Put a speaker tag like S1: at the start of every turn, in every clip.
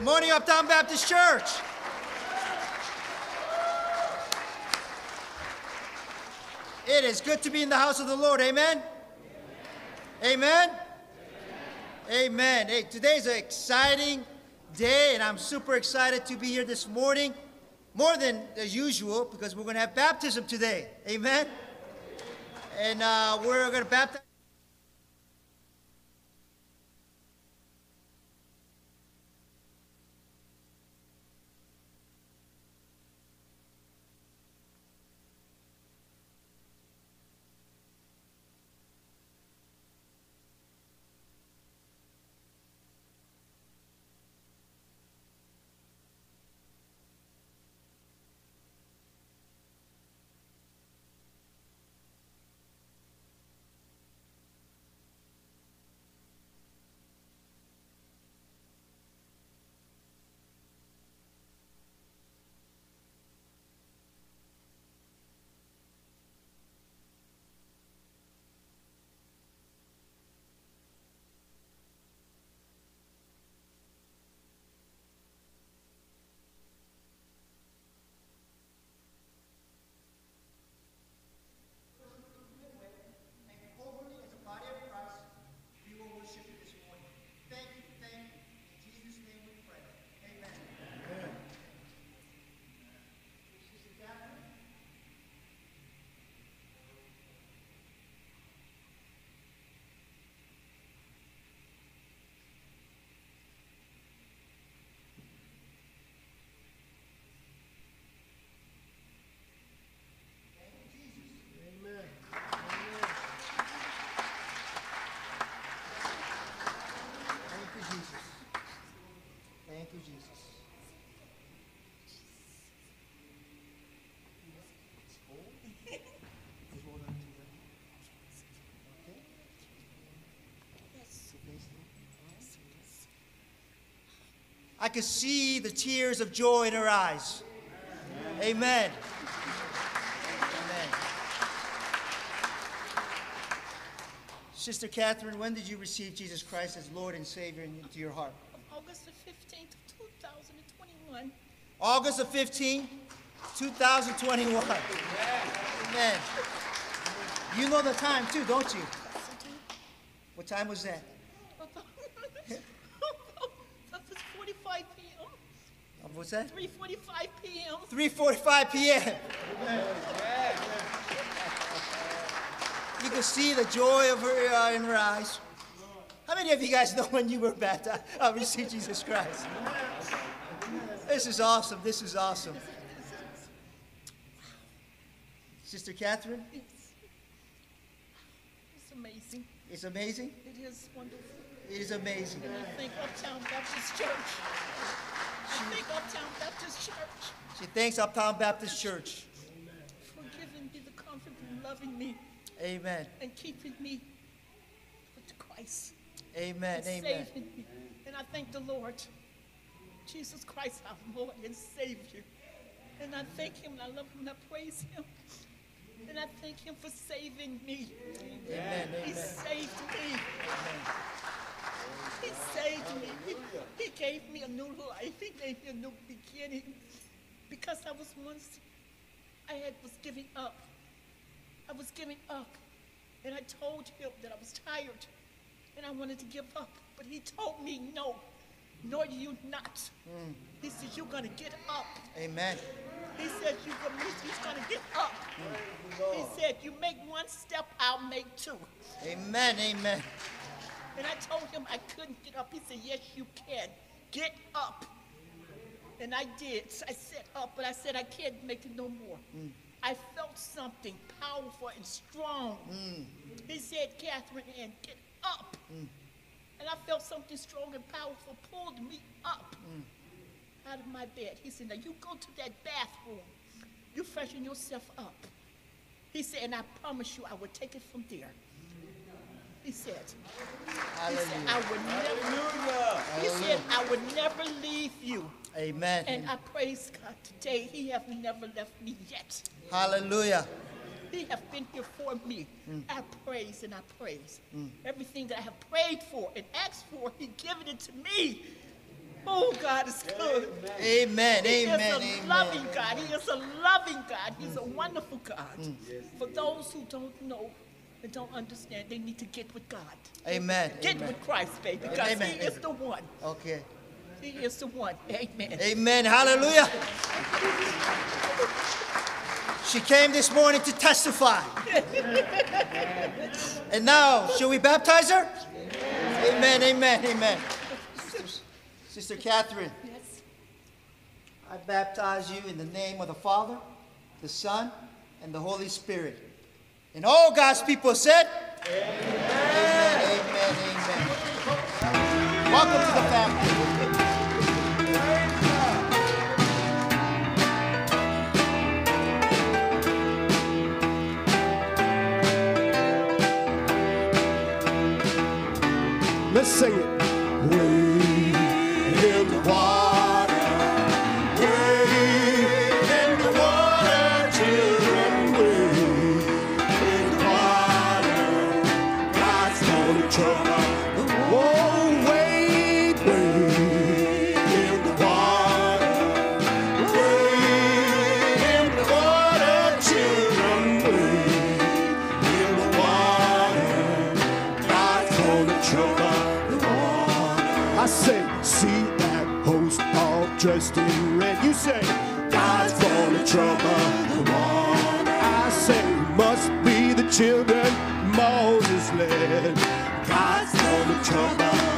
S1: Good morning, Uptown Baptist Church. It is good to be in the house of the Lord. Amen. Amen. Amen. Hey, today's an exciting day, and I'm super excited to be here this morning. More than usual, because we're going to have baptism today. Amen. And uh, we're going to baptize. I could see the tears of joy in her eyes. Amen. Amen. Sister Catherine, when did you receive Jesus Christ as Lord and Savior into your heart?
S2: August the 15th, 2021.
S1: August the 15th, 2021. Amen. You know the time too, don't you? What time was that
S2: was 45 p.m.
S1: Uh, What's that?
S2: 3:45 p.m.
S1: 3:45 p.m. You can see the joy of her uh, in her eyes. How many of you guys know when you were baptized? Uh, received Jesus Christ. This is awesome. This is awesome. Sister Catherine,
S2: It's, it's amazing.
S1: it's amazing.
S2: It is wonderful.
S1: It is amazing.
S2: And I thank Uptown Baptist Church. I thank Uptown Baptist Church
S1: She thanks Uptown Baptist Church.
S2: for giving me the comfort and loving me
S1: Amen.
S2: and keeping me with Christ.
S1: Amen.
S2: and
S1: Amen.
S2: saving me. And I thank the Lord, Jesus Christ, our Lord and Savior. And I thank Him, and I love Him, and I praise Him. And I thank Him for saving me.
S1: Amen.
S2: He
S1: Amen.
S2: saved me. He saved me. He, he gave me a new life. He gave me a new beginning. Because I was once, I had, was giving up. I was giving up. And I told him that I was tired and I wanted to give up. But he told me, no, nor you not. He said, you're going to get up.
S1: Amen.
S2: He said, you're going to get up. He said, you make one step, I'll make two.
S1: Amen. Amen.
S2: And I told him I couldn't get up. He said, Yes, you can. Get up. And I did. So I sat up, but I said, I can't make it no more. Mm. I felt something powerful and strong. Mm. He said, Catherine Ann, get up. Mm. And I felt something strong and powerful pulled me up out of my bed. He said, Now you go to that bathroom. You freshen yourself up. He said, And I promise you, I will take it from there. He said, he said, I would never, he said, I would never leave you.
S1: Amen.
S2: And I praise God today. He has never left me yet.
S1: Hallelujah.
S2: He has been here for me. Mm. I praise and I praise. Mm. Everything that I have prayed for and asked for, he given it to me. Oh, God is good.
S3: Amen.
S2: He
S3: Amen.
S2: He is a
S3: Amen.
S2: loving God. He is a loving God. He's mm. a wonderful God. Yes. For those who don't know, that don't understand, they need to get with God.
S3: Amen.
S2: Get
S3: Amen.
S2: with Christ, baby, because
S3: Amen.
S2: He is the one.
S3: Okay.
S2: He is the one. Amen.
S3: Amen. Hallelujah. she came this morning to testify. and now, shall we baptize her? Amen, amen, amen. Sister, Sister Catherine.
S2: Yes.
S3: I baptize you in the name of the Father, the Son, and the Holy Spirit. And all God's people said, Amen. Amen. Amen. Welcome to the family.
S4: Let's sing it. say God's born of trouble. I say must be the children Moses led. God's born of trouble.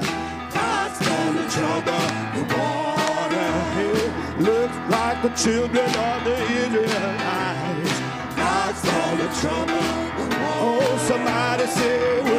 S4: God's gonna trouble the water looks like the children of the Israelites. God's gonna trouble the water. Oh, somebody say.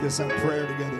S4: This our prayer together.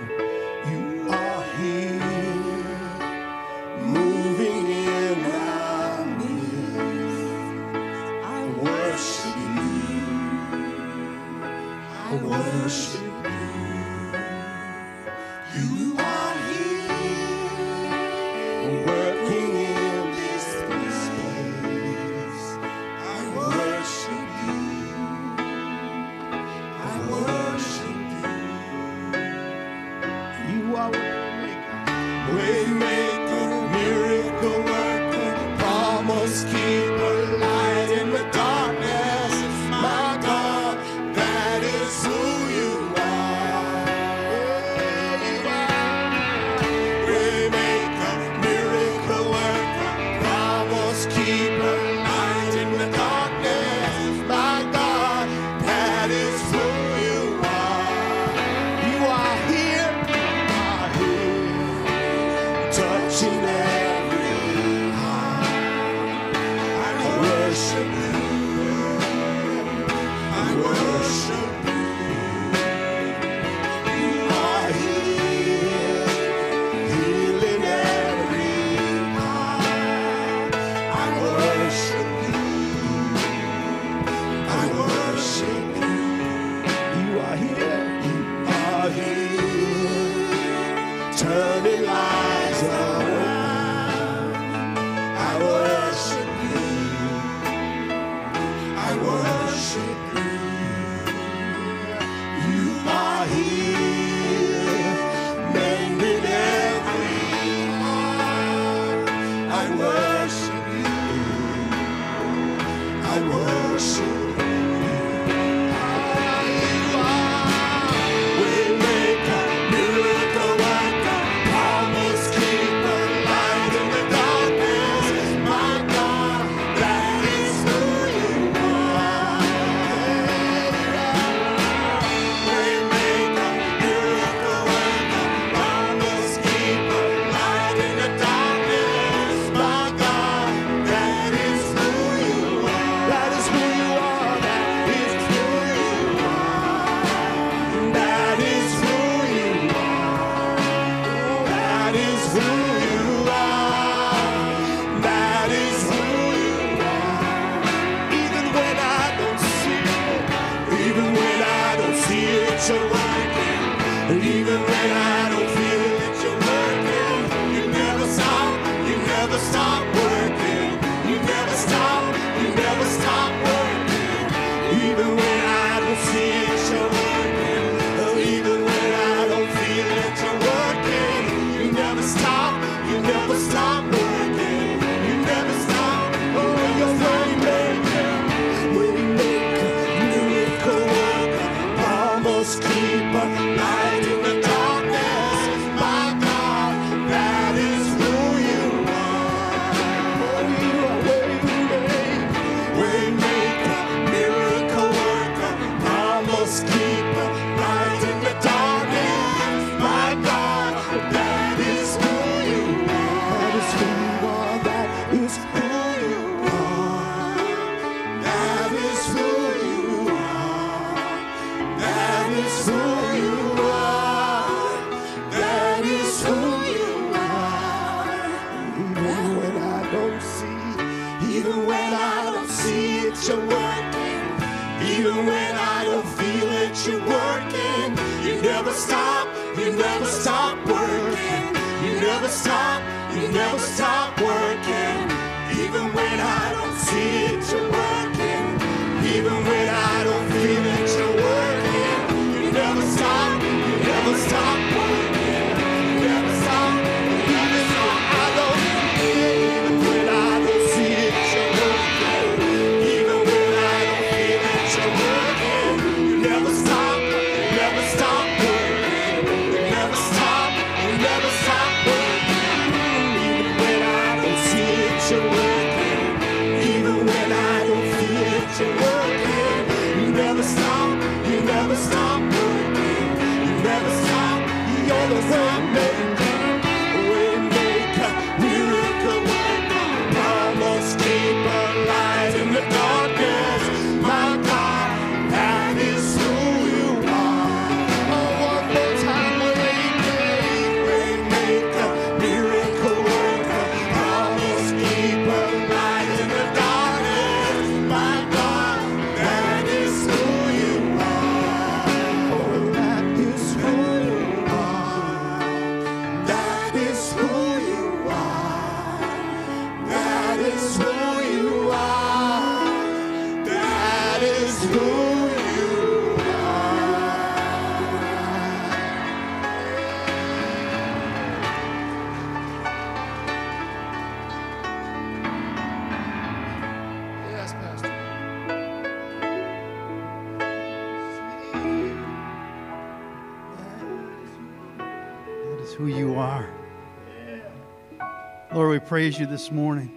S5: Praise you this morning.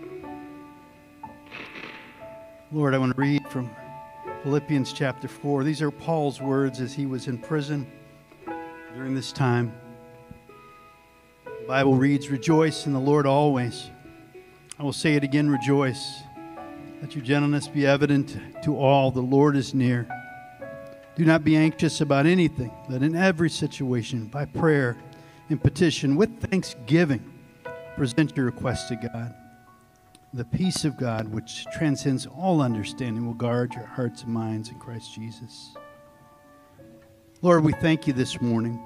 S5: Lord, I want to read from Philippians chapter 4. These are Paul's words as he was in prison during this time. The Bible reads, Rejoice in the Lord always. I will say it again, rejoice. Let your gentleness be evident to all. The Lord is near. Do not be anxious about anything, but in every situation, by prayer and petition, with thanksgiving, present your request to God. The peace of God, which transcends all understanding, will guard your hearts and minds in Christ Jesus. Lord, we thank you this morning.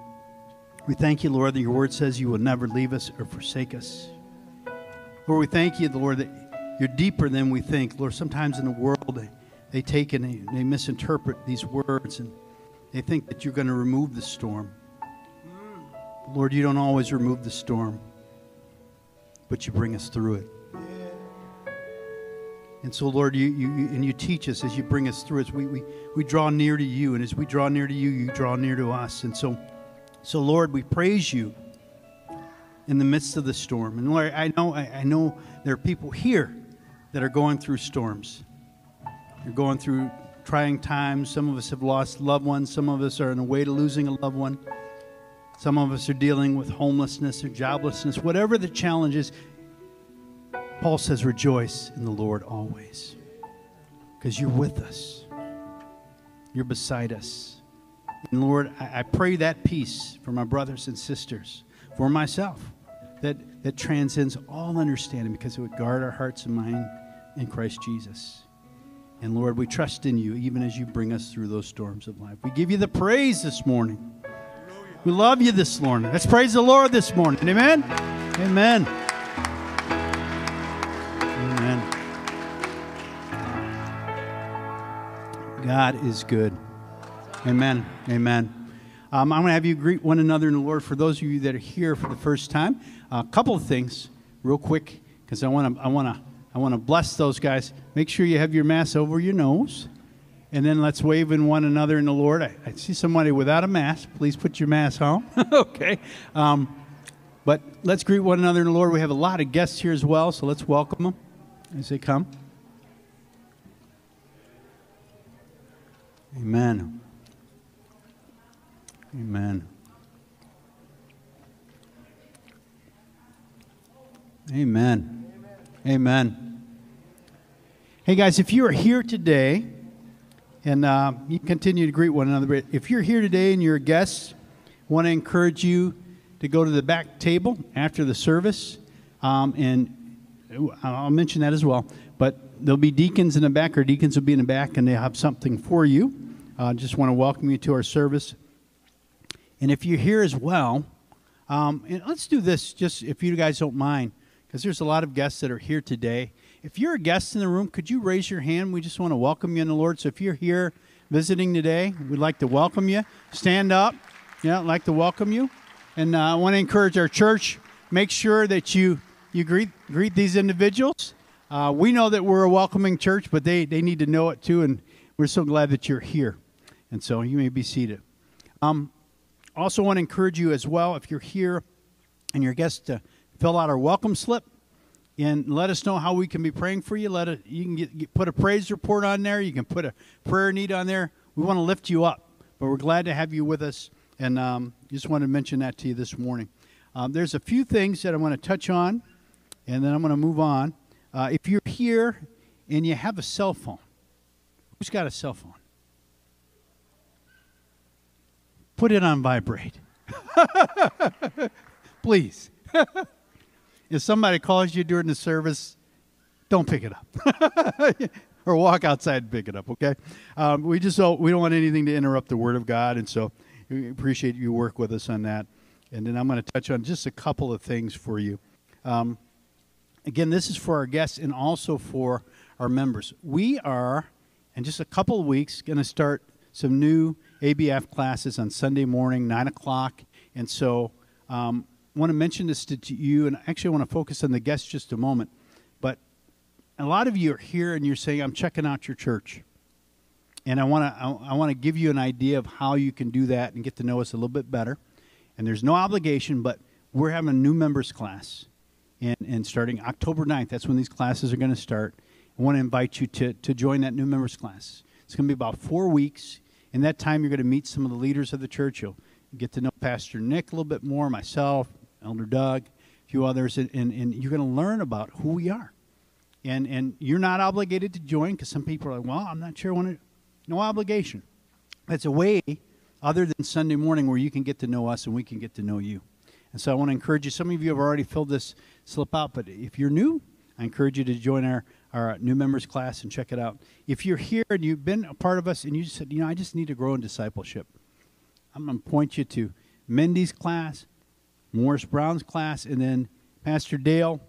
S5: We thank you, Lord, that your word says you will never leave us or forsake us. Lord, we thank you, Lord, that you're deeper than we think. Lord, sometimes in the world, they, they take and they, they misinterpret these words and they think that you're going to remove the storm. Lord, you don't always remove the storm, but you bring us through it. And so, Lord, you, you, and you teach us as you bring us through. As we, we, we draw near to you, and as we draw near to you, you draw near to us. And so, so Lord, we praise you in the midst of the storm. And Lord, I know I, I know there are people here that are going through storms. You're going through trying times. Some of us have lost loved ones. Some of us are on the way to losing a loved one. Some of us are dealing with homelessness or joblessness. Whatever the challenge is, Paul says, rejoice in the Lord always. Because you're with us, you're beside us. And Lord, I, I pray that peace for my brothers and sisters, for myself, that, that transcends all understanding because it would guard our hearts and mind in Christ Jesus. And Lord, we trust in you even as you bring us through those storms of life. We give you the praise this morning. We love you this morning. Let's praise the Lord this morning. Amen. Amen. Amen. God is good. Amen. Amen. Um, I'm going to have you greet one another in the Lord. For those of you that are here for the first time, a couple of things, real quick, because I want to, I want to, I want to bless those guys. Make sure you have your mask over your nose, and then let's wave in one another in the Lord. I, I see somebody without a mask. Please put your mask on. okay. Um, but let's greet one another in the Lord. We have a lot of guests here as well, so let's welcome them as they come. Amen. Amen. Amen. Amen. Hey guys, if you are here today, and uh, you continue to greet one another, if you're here today and you're a guest, I want to encourage you to go to the back table after the service, um, and I'll mention that as well. But there'll be deacons in the back, or deacons will be in the back, and they have something for you. Uh, just want to welcome you to our service. And if you're here as well, um, and let's do this, just if you guys don't mind, because there's a lot of guests that are here today. If you're a guest in the room, could you raise your hand? We just want to welcome you in the Lord. So if you're here visiting today, we'd like to welcome you. Stand up. Yeah, I'd like to welcome you. And uh, I want to encourage our church. Make sure that you you greet greet these individuals. Uh, we know that we're a welcoming church, but they they need to know it too. And we're so glad that you're here. And so you may be seated. Um, also want to encourage you as well if you're here and you're a guest to fill out our welcome slip and let us know how we can be praying for you. Let it, you can get, get, put a praise report on there. You can put a prayer need on there. We want to lift you up, but we're glad to have you with us. And um, just want to mention that to you this morning. Um, there's a few things that I want to touch on, and then I'm going to move on. Uh, if you're here and you have a cell phone, who's got a cell phone? Put it on vibrate. Please. if somebody calls you during the service, don't pick it up. or walk outside and pick it up, okay? Um, we just don't, we don't want anything to interrupt the Word of God, and so we appreciate you work with us on that. And then I'm going to touch on just a couple of things for you. Um, again, this is for our guests and also for our members. We are, in just a couple of weeks, going to start some new ABF classes on Sunday morning, 9 o'clock. And so um, want to mention this to you, and actually I want to focus on the guests just a moment. But a lot of you are here and you're saying, I'm checking out your church. And I want to I, I want to give you an idea of how you can do that and get to know us a little bit better. And there's no obligation, but we're having a new members class. And, and starting October 9th, that's when these classes are going to start. I want to invite you to, to join that new members class. It's going to be about four weeks. In that time, you're going to meet some of the leaders of the church. You'll get to know Pastor Nick a little bit more, myself, Elder Doug, a few others, and, and, and you're going to learn about who we are. And, and you're not obligated to join because some people are like, well, I'm not sure I want to. No obligation. It's a way other than Sunday morning where you can get to know us and we can get to know you. And so I want to encourage you. Some of you have already filled this slip out, but if you're new, I encourage you to join our, our new members class and check it out. If you're here and you've been a part of us and you said, you know, I just need to grow in discipleship, I'm going to point you to Mindy's class, Morris Brown's class, and then Pastor Dale.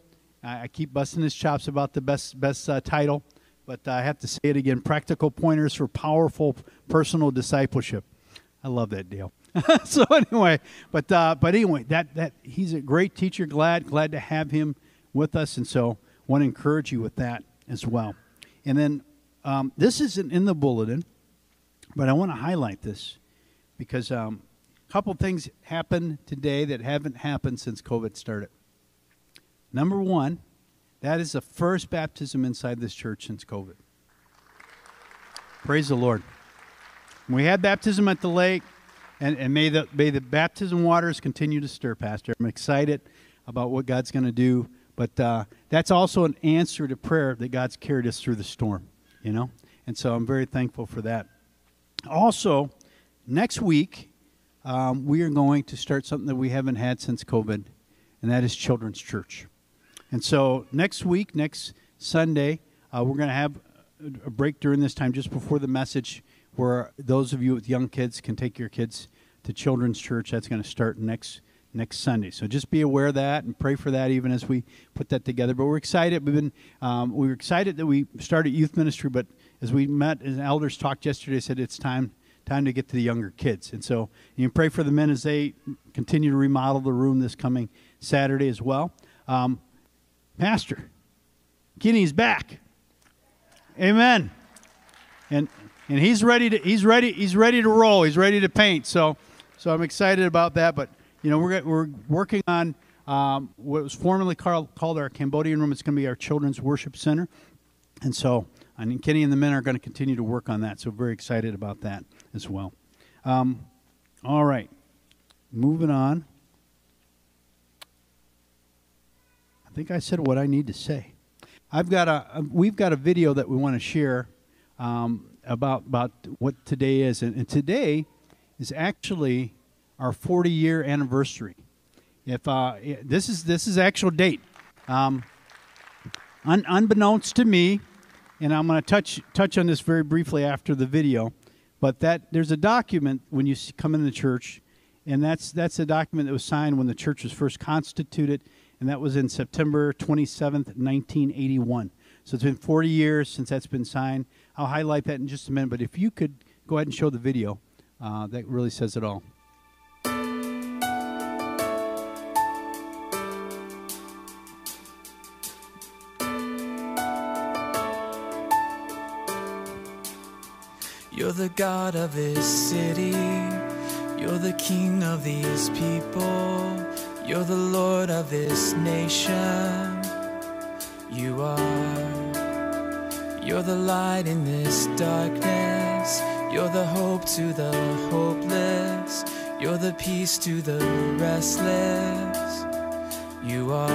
S5: I, I keep busting his chops about the best best uh, title, but I have to say it again: practical pointers for powerful personal discipleship. I love that Dale. so anyway, but uh, but anyway, that that he's a great teacher. Glad glad to have him with us, and so want to encourage you with that as well. And then um, this isn't in the bulletin, but I want to highlight this because um, couple things happened today that haven't happened since COVID started. Number one, that is the first baptism inside this church since COVID. Praise the Lord. We had baptism at the lake, and, and may, the, may the baptism waters continue to stir, Pastor. I'm excited about what God's going to do but uh, that's also an answer to prayer that God's carried us through the storm, you know? And so I'm very thankful for that. Also, next week, um, we are going to start something that we haven't had since COVID, and that is Children's Church. And so next week, next Sunday, uh, we're going to have a break during this time just before the message where those of you with young kids can take your kids to Children's Church. That's going to start next next Sunday. So just be aware of that and pray for that even as we put that together. But we're excited. We've been um, we were excited that we started youth ministry, but as we met as elders talked yesterday, said it's time time to get to the younger kids. And so you can pray for the men as they continue to remodel the room this coming Saturday as well. Um, Pastor Kenny's back. Amen. And and he's ready to he's ready he's ready to roll. He's ready to paint. So so I'm excited about that. But you know, we're, we're working on um, what was formerly called, called our Cambodian room. It's going to be our children's worship center. And so, Mean, Kenny and the men are going to continue to work on that. So, very excited about that as well. Um, all right, moving on. I think I said what I need to say. I've got a, we've got a video that we want to share um, about about what today is, and, and today is actually our 40 year anniversary. If uh, this is this is actual date, um, un- unbeknownst to me, and I'm going to touch touch on this very briefly after the video. But that there's a document when you come in the church, and that's that's a document that was signed when the church was first constituted, and that was in September 27th, 1981. So it's been 40 years since that's been signed. I'll highlight that in just a minute. But if you could go ahead and show the video, uh, that really says it all.
S6: You're the God of this city. You're the King of these people. You're the Lord of this nation. You are. You're the light in this darkness. You're the hope to the hopeless. You're the peace to the restless. You are.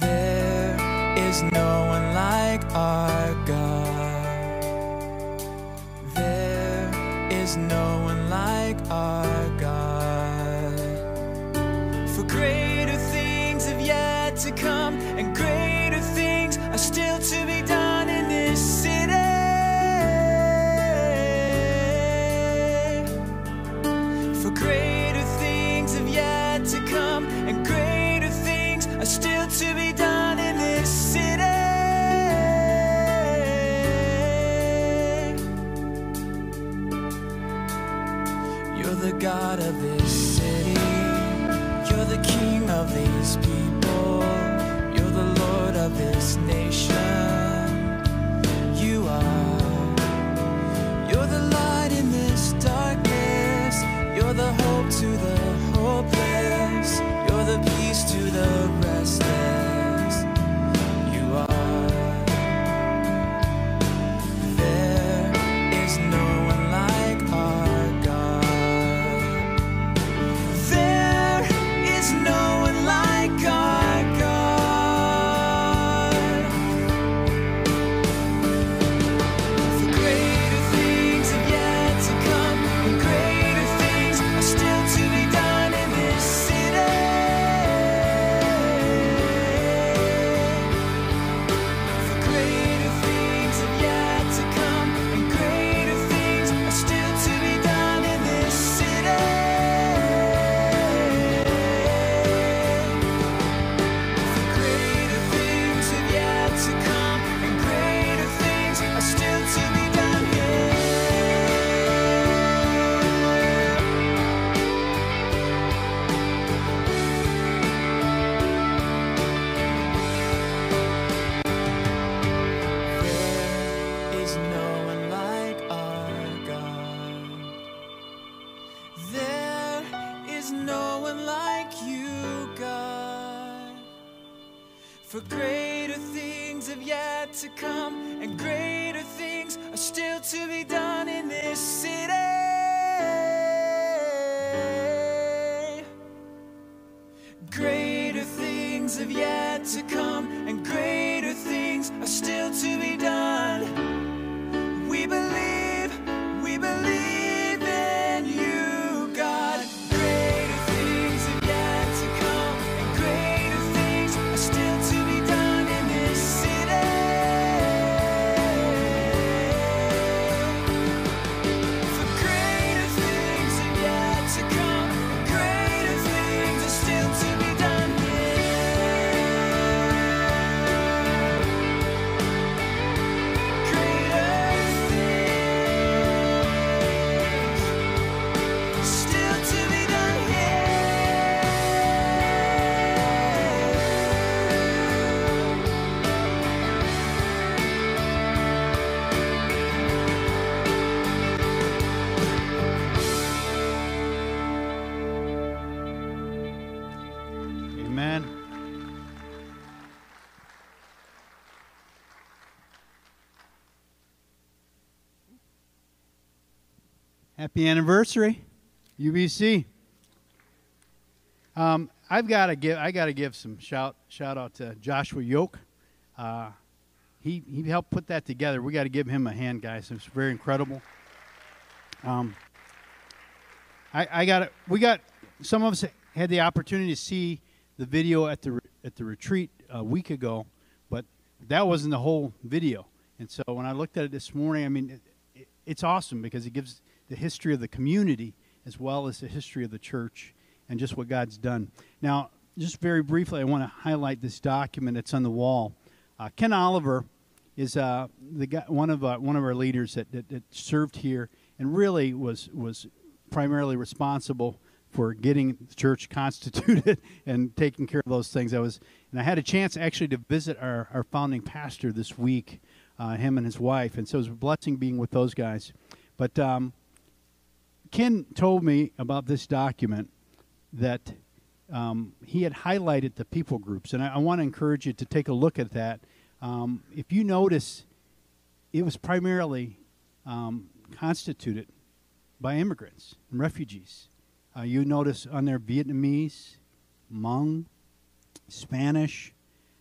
S6: There is no one like our God. No one like our God of this city. You're the King of these people. You're the Lord of this nation.
S5: Happy anniversary, UBC. Um, I've got to give I got to give some shout shout out to Joshua Yoke. Uh, he he helped put that together. We got to give him a hand, guys. It's very incredible. Um, I, I got. We got some of us had the opportunity to see the video at the at the retreat a week ago, but that wasn't the whole video. And so when I looked at it this morning, I mean, it, it, it's awesome because it gives the history of the community as well as the history of the church and just what God's done. Now, just very briefly, I want to highlight this document that's on the wall. Uh, Ken Oliver is uh, the guy, one of uh, one of our leaders that, that, that served here and really was was primarily responsible for getting the church constituted and taking care of those things. I was, and I had a chance actually to visit our, our founding pastor this week, uh, him and his wife, and so it was a blessing being with those guys. But um, Ken told me about this document that um, he had highlighted the people groups, and I, I want to encourage you to take a look at that. Um, if you notice, it was primarily um, constituted by immigrants and refugees. Uh, you notice on there Vietnamese, Hmong, Spanish.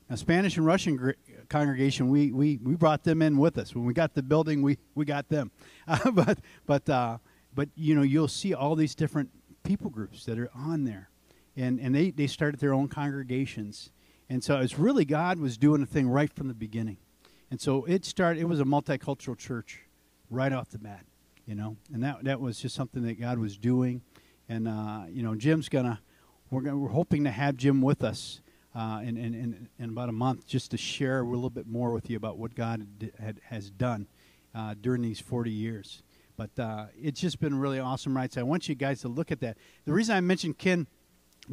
S5: Now, Spanish and Russian gr- congregation, we, we, we brought them in with us. When we got the building, we, we got them. Uh, but but uh, but you know you'll see all these different people groups that are on there, and and they they started their own congregations, and so it's really God was doing a thing right from the beginning, and so it started. It was a multicultural church right off the bat, you know, and that that was just something that God was doing, and uh, you know Jim's gonna we're gonna, we're hoping to have Jim with us. Uh, in, in, in, in about a month, just to share a little bit more with you about what God had, had, has done uh, during these 40 years. But uh, it's just been really awesome, right? So I want you guys to look at that. The reason I mentioned Ken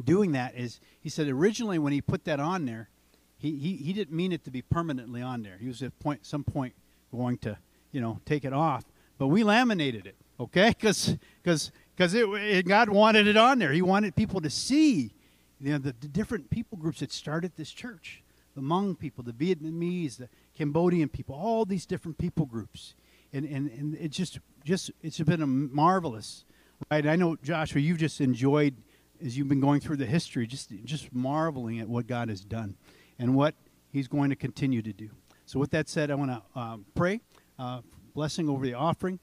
S5: doing that is he said originally when he put that on there, he, he, he didn't mean it to be permanently on there. He was at point some point going to you know take it off, but we laminated it, okay? Because because because it, it, God wanted it on there. He wanted people to see you know the, the different people groups that started this church the Hmong people, the Vietnamese, the Cambodian people, all these different people groups. And, and, and it just, just, it's been a marvelous, right? I know, Joshua, you've just enjoyed, as you've been going through the history, just, just marveling at what God has done and what he's going to continue to do. So with that said, I want to uh, pray, uh, blessing over the offering,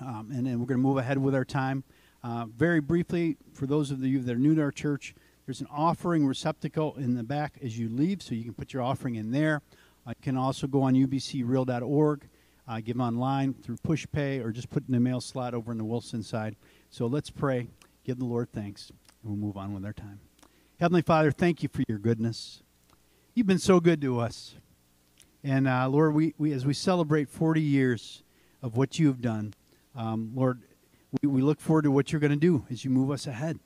S5: um, and then we're going to move ahead with our time. Uh, very briefly, for those of you that are new to our church, there's an offering receptacle in the back as you leave, so you can put your offering in there. You can also go on ubcreal.org, uh, give online through PushPay, or just put in the mail slot over in the Wilson side. So let's pray, give the Lord thanks, and we'll move on with our time. Heavenly Father, thank you for your goodness. You've been so good to us. And uh, Lord, we, we, as we celebrate 40 years of what you have done, um, Lord, we, we look forward to what you're going to do as you move us ahead.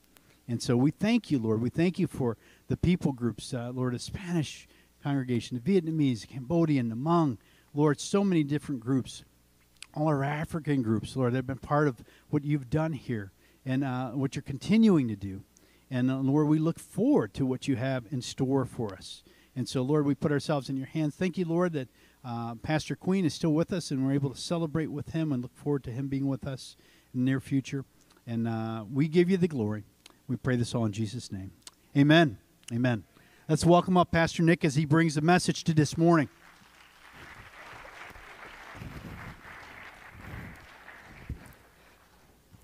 S5: And so we thank you, Lord. We thank you for the people groups, uh, Lord, the Spanish congregation, the Vietnamese, Cambodian, the Hmong, Lord, so many different groups, all our African groups, Lord, that have been part of what you've done here and uh, what you're continuing to do. And uh, Lord, we look forward to what you have in store for us. And so, Lord, we put ourselves in your hands. Thank you, Lord, that uh, Pastor Queen is still with us and we're able to celebrate with him and look forward to him being with us in the near future. And uh, we give you the glory. We pray this all in Jesus' name. Amen. Amen. Let's welcome up Pastor Nick as he brings the message to this morning.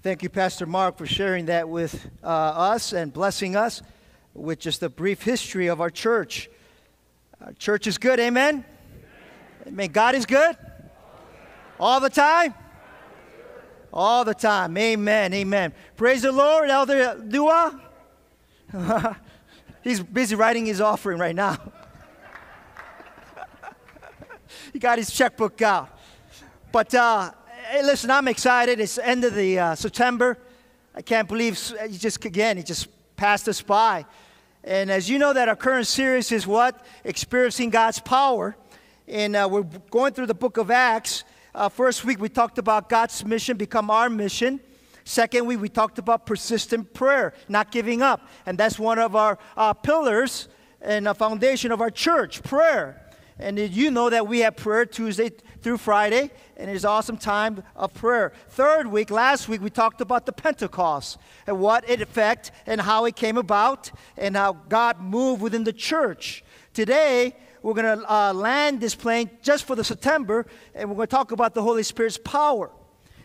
S1: Thank you, Pastor Mark, for sharing that with uh, us and blessing us with just a brief history of our church. Our church is good, amen? Amen. God is good? All the time? All the time. Amen. Amen. Praise the Lord, Elder Dua. He's busy writing his offering right now. he got his checkbook out. But uh, hey, listen, I'm excited. It's the end of the uh, September. I can't believe he just again he just passed us by. And as you know, that our current series is what experiencing God's power, and uh, we're going through the book of Acts. Uh, first week we talked about God's mission become our mission. Second week we talked about persistent prayer, not giving up, and that's one of our uh, pillars and a foundation of our church, prayer. And did you know that we have prayer Tuesday through Friday, and it's awesome time of prayer. Third week, last week, we talked about the Pentecost and what it effect and how it came about and how God moved within the church. Today, we're going to uh, land this plane just for the September, and we're going to talk about the Holy Spirit's power.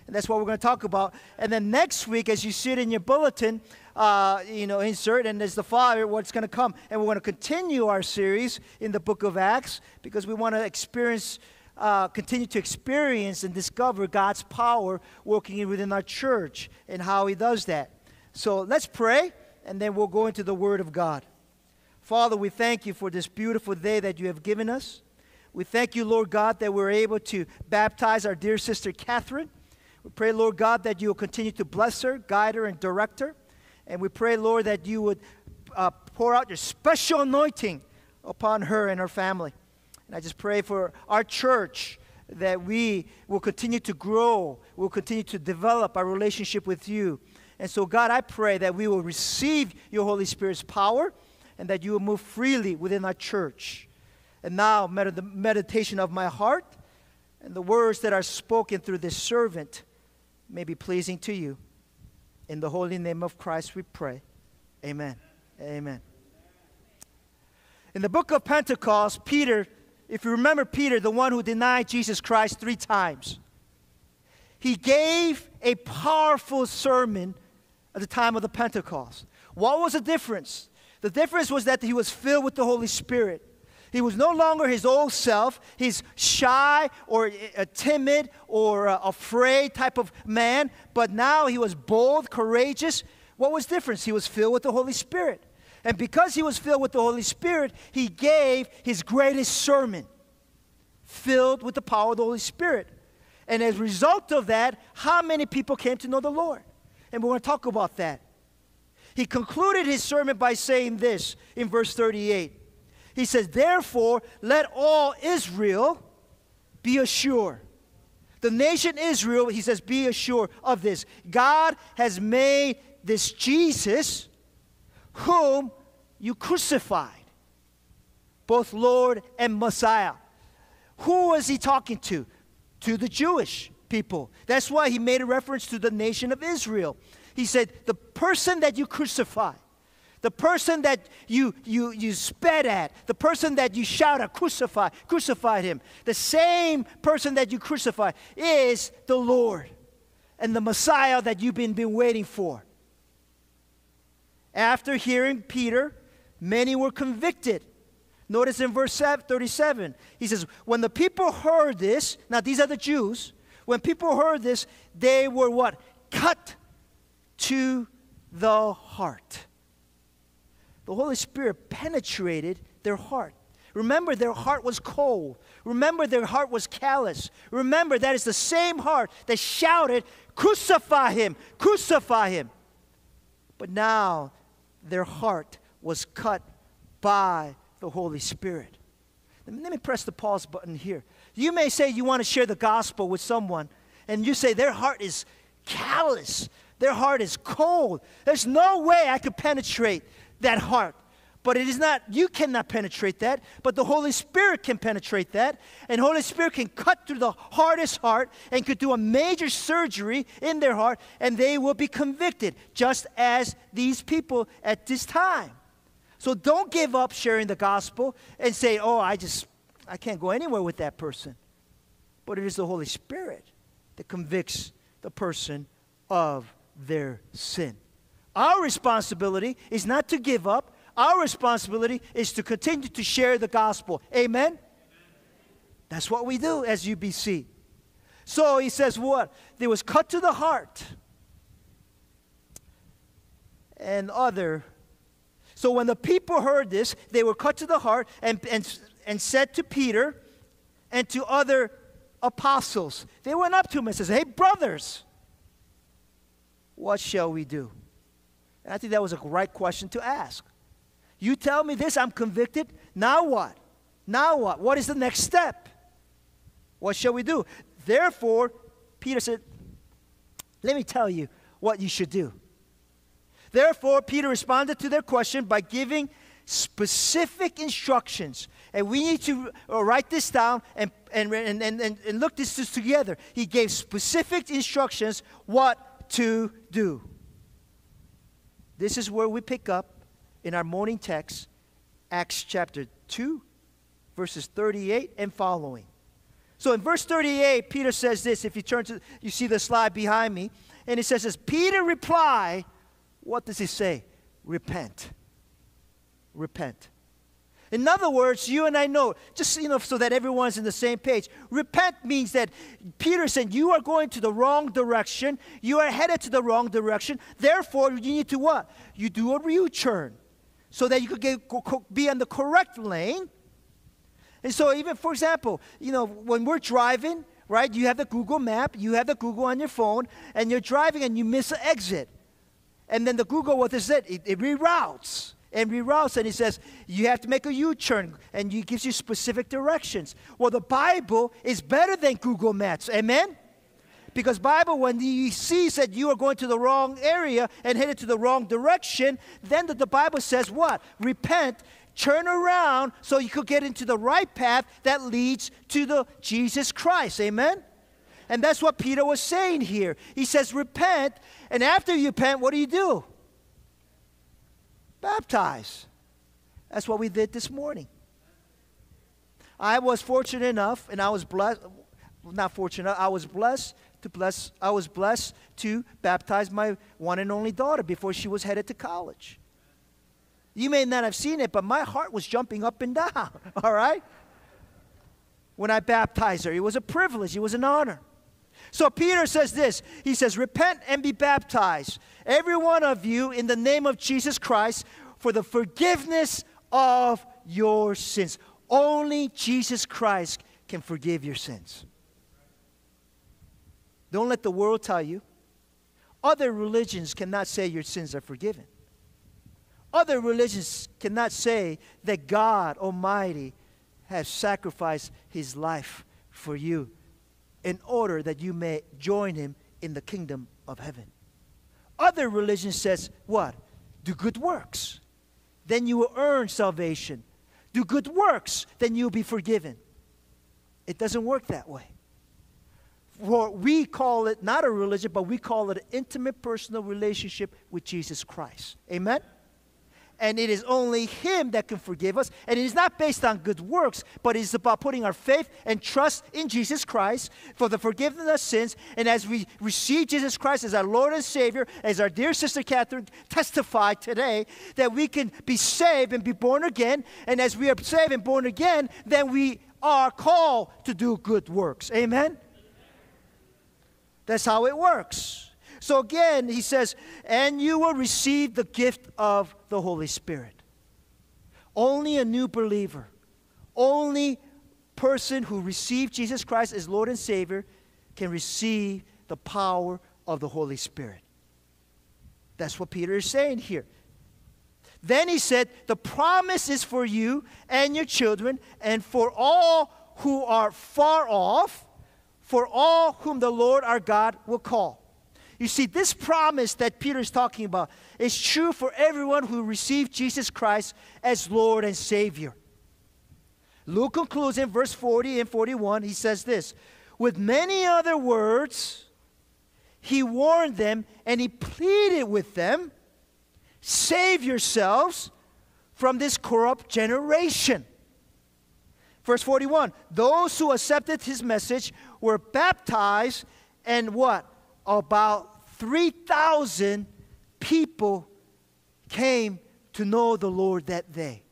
S1: And that's what we're going to talk about. And then next week, as you see it in your bulletin, uh, you know, insert, and there's the Father, what's going to come. And we're going to continue our series in the book of Acts because we want to experience, uh, continue to experience and discover God's power working within our church and how He does that. So let's pray, and then we'll go into the Word of God. Father, we thank you for this beautiful day that you have given us. We thank you, Lord God, that we're able to baptize our dear sister Catherine. We pray, Lord God, that you will continue to bless her, guide her, and direct her. And we pray, Lord, that you would uh, pour out your special anointing upon her and her family. And I just pray for our church that we will continue to grow, we'll continue to develop our relationship with you. And so, God, I pray that we will receive your Holy Spirit's power and that you will move freely within our church. And now, med- the meditation of my heart and the words that are spoken through this servant may be pleasing to you. In the holy name of Christ we pray. Amen. Amen. In the book of Pentecost, Peter, if you remember Peter, the one who denied Jesus Christ three times, he gave a powerful sermon at the time of the Pentecost. What was the difference? The difference was that he was filled with the Holy Spirit. He was no longer his old self, his shy or uh, timid or uh, afraid type of man, but now he was bold, courageous. What was different? He was filled with the Holy Spirit. And because he was filled with the Holy Spirit, he gave his greatest sermon, filled with the power of the Holy Spirit. And as a result of that, how many people came to know the Lord? And we're going to talk about that. He concluded his sermon by saying this in verse 38. He says, Therefore, let all Israel be assured. The nation Israel, he says, be assured of this. God has made this Jesus, whom you crucified, both Lord and Messiah. Who was he talking to? To the Jewish people. That's why he made a reference to the nation of Israel. He said, The person that you crucified, the person that you, you, you sped at, the person that you shout at, crucify, crucified him, the same person that you crucified is the Lord and the Messiah that you've been, been waiting for. After hearing Peter, many were convicted. Notice in verse 37, he says, When the people heard this, now these are the Jews, when people heard this, they were what? Cut to the heart. The Holy Spirit penetrated their heart. Remember, their heart was cold. Remember, their heart was callous. Remember, that is the same heart that shouted, Crucify him! Crucify him! But now their heart was cut by the Holy Spirit. Let me press the pause button here. You may say you want to share the gospel with someone, and you say their heart is callous, their heart is cold. There's no way I could penetrate that heart. But it is not, you cannot penetrate that, but the Holy Spirit can penetrate that. And Holy Spirit can cut through the hardest heart and could do a major surgery in their heart, and they will be convicted, just as these people at this time. So don't give up sharing the gospel and say, oh, I just, I can't go anywhere with that person. But it is the Holy Spirit that convicts the person of their sin. Our responsibility is not to give up. Our responsibility is to continue to share the gospel. Amen? That's what we do as UBC. So he says what? They was cut to the heart. And other. So when the people heard this, they were cut to the heart and, and, and said to Peter and to other apostles, they went up to him and says, Hey, brothers, what shall we do? And I think that was a right question to ask. You tell me this, I'm convicted. Now what? Now what? What is the next step? What shall we do? Therefore, Peter said, Let me tell you what you should do. Therefore, Peter responded to their question by giving specific instructions. And we need to write this down and, and, and, and, and look this together. He gave specific instructions what to do. This is where we pick up in our morning text, Acts chapter 2, verses 38 and following. So in verse 38, Peter says this. If you turn to, you see the slide behind me. And it says this Peter replied, What does he say? Repent. Repent. In other words, you and I know, just you know, so that everyone's in the same page. Repent means that Peter said you are going to the wrong direction. You are headed to the wrong direction. Therefore, you need to what? You do a U-turn, so that you could get, be on the correct lane. And so, even for example, you know, when we're driving, right? You have the Google Map, you have the Google on your phone, and you're driving and you miss an exit. And then the Google, what is it? It, it reroutes and reroutes, and he says you have to make a U-turn, and he gives you specific directions. Well, the Bible is better than Google Maps. Amen. Because Bible, when he sees that you are going to the wrong area and headed to the wrong direction, then the, the Bible says what? Repent, turn around so you could get into the right path that leads to the Jesus Christ. Amen? And that's what Peter was saying here. He says, repent, and after you repent, what do you do? Baptize. That's what we did this morning. I was fortunate enough, and I was blessed, not fortunate, I was blessed to bless, I was blessed to baptize my one and only daughter before she was headed to college. You may not have seen it, but my heart was jumping up and down, all right? When I baptized her, it was a privilege, it was an honor. So Peter says this He says, Repent and be baptized, every one of you, in the name of Jesus Christ, for the forgiveness of your sins. Only Jesus Christ can forgive your sins. Don't let the world tell you. Other religions cannot say your sins are forgiven. Other religions cannot say that God Almighty has sacrificed his life for you in order that you may join him in the kingdom of heaven. Other religion says what? Do good works. Then you will earn salvation. Do good works, then you'll be forgiven. It doesn't work that way. For we call it not a religion, but we call it an intimate personal relationship with Jesus Christ. Amen? And it is only Him that can forgive us. And it is not based on good works, but it is about putting our faith and trust in Jesus Christ for the forgiveness of sins. And as we receive Jesus Christ as our Lord and Savior, as our dear sister Catherine testified today, that we can be saved and be born again. And as we are saved and born again, then we are called to do good works. Amen? That's how it works. So again, he says, and you will receive the gift of the Holy Spirit. Only a new believer, only person who received Jesus Christ as Lord and Savior can receive the power of the Holy Spirit. That's what Peter is saying here. Then he said, The promise is for you and your children, and for all who are far off, for all whom the Lord our God will call. You see, this promise that Peter is talking about is true for everyone who received Jesus Christ as Lord and Savior. Luke concludes in verse 40 and 41, he says this With many other words, he warned them and he pleaded with them save yourselves from this corrupt generation. Verse 41 Those who accepted his message were baptized, and what? About 3,000 people came to know the Lord that day.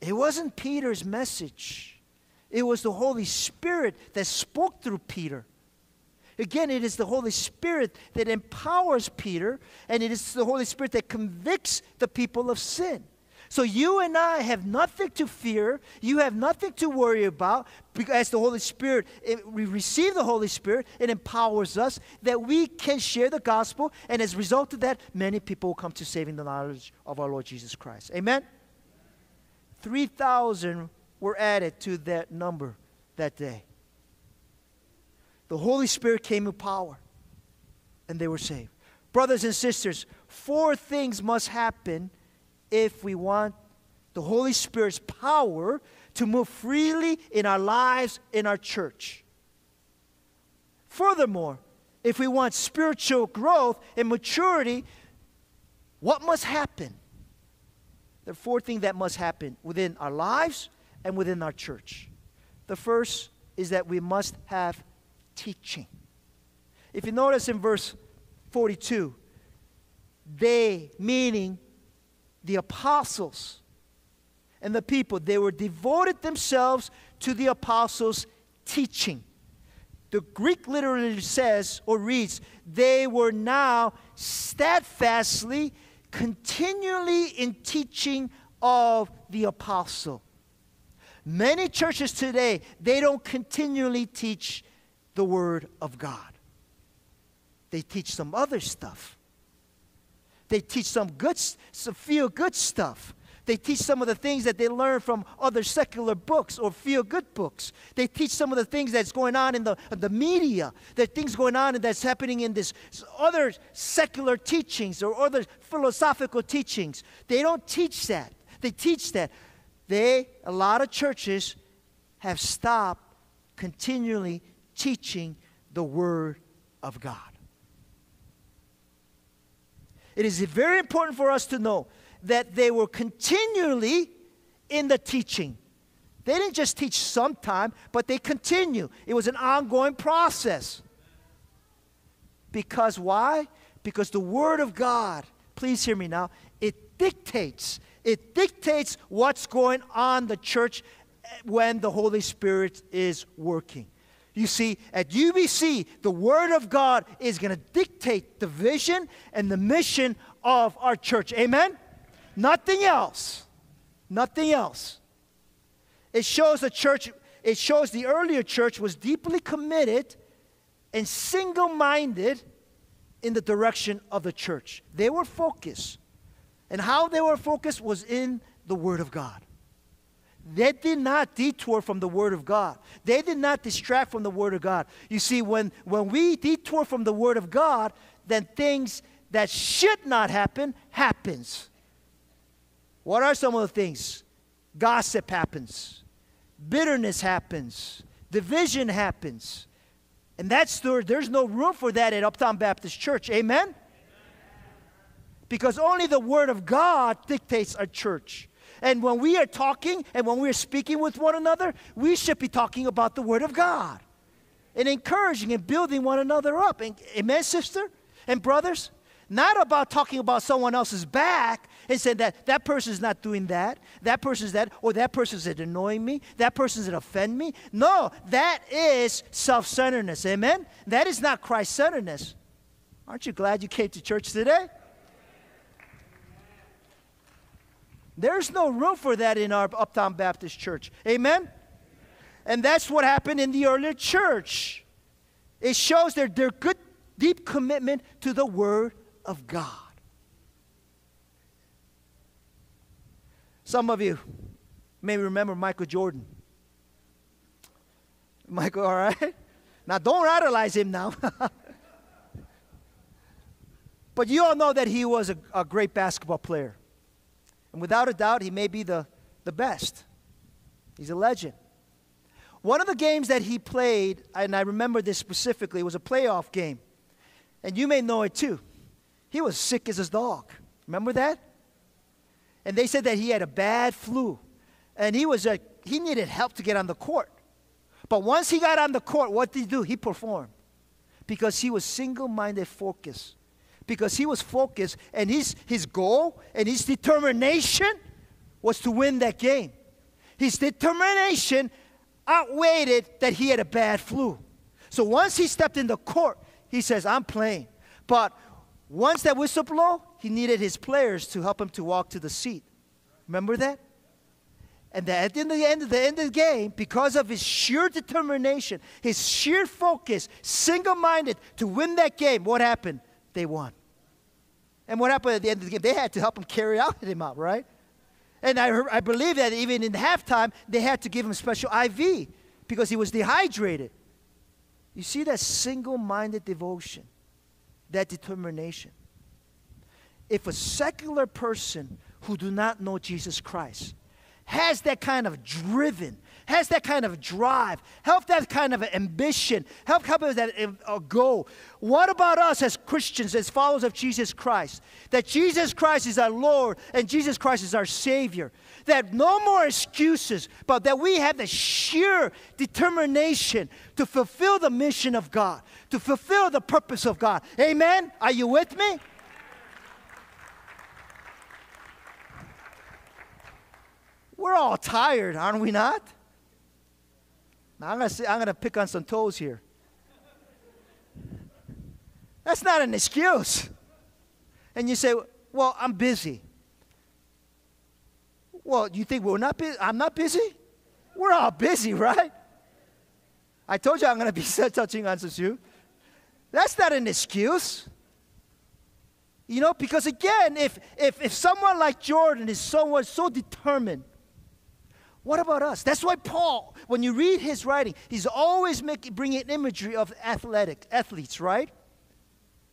S1: It wasn't Peter's message, it was the Holy Spirit that spoke through Peter. Again, it is the Holy Spirit that empowers Peter, and it is the Holy Spirit that convicts the people of sin. So you and I have nothing to fear. You have nothing to worry about because the Holy Spirit, it, we receive the Holy Spirit, it empowers us that we can share the gospel. And as a result of that, many people will come to saving the knowledge of our Lord Jesus Christ. Amen? 3,000 were added to that number that day. The Holy Spirit came in power, and they were saved. Brothers and sisters, four things must happen if we want the Holy Spirit's power to move freely in our lives, in our church. Furthermore, if we want spiritual growth and maturity, what must happen? There are four things that must happen within our lives and within our church. The first is that we must have teaching. If you notice in verse 42, they, meaning the apostles and the people, they were devoted themselves to the apostles' teaching. The Greek literally says or reads, they were now steadfastly, continually in teaching of the apostle. Many churches today, they don't continually teach the Word of God. They teach some other stuff. They teach some good, some feel good stuff. They teach some of the things that they learn from other secular books or feel good books. They teach some of the things that's going on in the, the media. Are things going on and that's happening in this other secular teachings or other philosophical teachings. They don't teach that. They teach that. They, a lot of churches, have stopped continually teaching the Word of God. It is very important for us to know that they were continually in the teaching. They didn't just teach sometime, but they continue. It was an ongoing process. Because why? Because the Word of God, please hear me now, it dictates. It dictates what's going on the church when the Holy Spirit is working. You see, at UBC, the Word of God is going to dictate the vision and the mission of our church. Amen? Nothing else. Nothing else. It shows the church, it shows the earlier church was deeply committed and single minded in the direction of the church. They were focused. And how they were focused was in the Word of God. They did not detour from the Word of God. They did not distract from the Word of God. You see, when, when we detour from the Word of God, then things that should not happen happens. What are some of the things? Gossip happens, bitterness happens, division happens. And that's there, there's no room for that at Uptown Baptist Church. Amen? Because only the Word of God dictates a church. And when we are talking and when we're speaking with one another, we should be talking about the Word of God and encouraging and building one another up. And, amen, sister and brothers? Not about talking about someone else's back and saying that that person's not doing that, that person's that, or that person's that annoying me, that person's that offend me. No, that is self centeredness. Amen? That is not Christ centeredness. Aren't you glad you came to church today? There's no room for that in our Uptown Baptist Church. Amen? And that's what happened in the early church. It shows their, their good, deep commitment to the Word of God. Some of you may remember Michael Jordan. Michael, all right? Now, don't idolize him now. but you all know that he was a, a great basketball player. And without a doubt, he may be the, the best. He's a legend. One of the games that he played, and I remember this specifically, was a playoff game. And you may know it too. He was sick as his dog. Remember that? And they said that he had a bad flu. And he was a, he needed help to get on the court. But once he got on the court, what did he do? He performed. Because he was single-minded focused because he was focused and his, his goal and his determination was to win that game. His determination outweighed that he had a bad flu. So once he stepped in the court, he says, I'm playing. But once that whistle blow, he needed his players to help him to walk to the seat. Remember that? And at the end of the end of the game, because of his sheer determination, his sheer focus, single-minded to win that game, what happened? They won. And what happened at the end of the game? They had to help him carry out him out, right? And I, I believe that even in halftime, they had to give him special IV because he was dehydrated. You see that single minded devotion, that determination. If a secular person who do not know Jesus Christ has that kind of driven, has that kind of drive, have that kind of ambition, have kind of that uh, goal. What about us as Christians, as followers of Jesus Christ? That Jesus Christ is our Lord and Jesus Christ is our Savior. That no more excuses, but that we have the sheer determination to fulfill the mission of God, to fulfill the purpose of God. Amen? Are you with me? We're all tired, aren't we not? Now, I'm to say, I'm to pick on some toes here. That's not an excuse. And you say, "Well, I'm busy." Well, you think we're not busy? I'm not busy? We're all busy, right? I told you I'm to be touching on you. That's not an excuse. You know, because again, if, if, if someone like Jordan is someone so determined what about us? That's why Paul, when you read his writing, he's always making, bringing imagery of athletic athletes, right?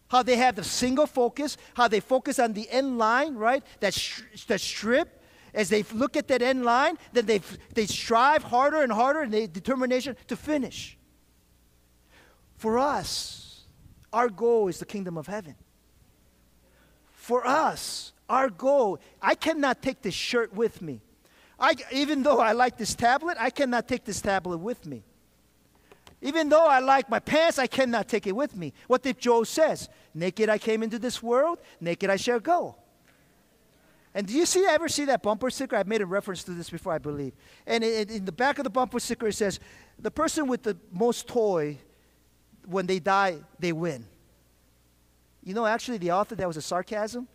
S1: How they have the single focus, how they focus on the end line, right? That, sh- that strip. As they look at that end line, then they, they strive harder and harder and they determination to finish. For us, our goal is the kingdom of heaven. For us, our goal, I cannot take this shirt with me. I, even though I like this tablet, I cannot take this tablet with me. Even though I like my pants, I cannot take it with me. What if Job says? Naked I came into this world, naked I shall go. And do you see ever see that bumper sticker? I've made a reference to this before, I believe. And in, in the back of the bumper sticker, it says, "The person with the most toy, when they die, they win." You know, actually, the author that was a sarcasm,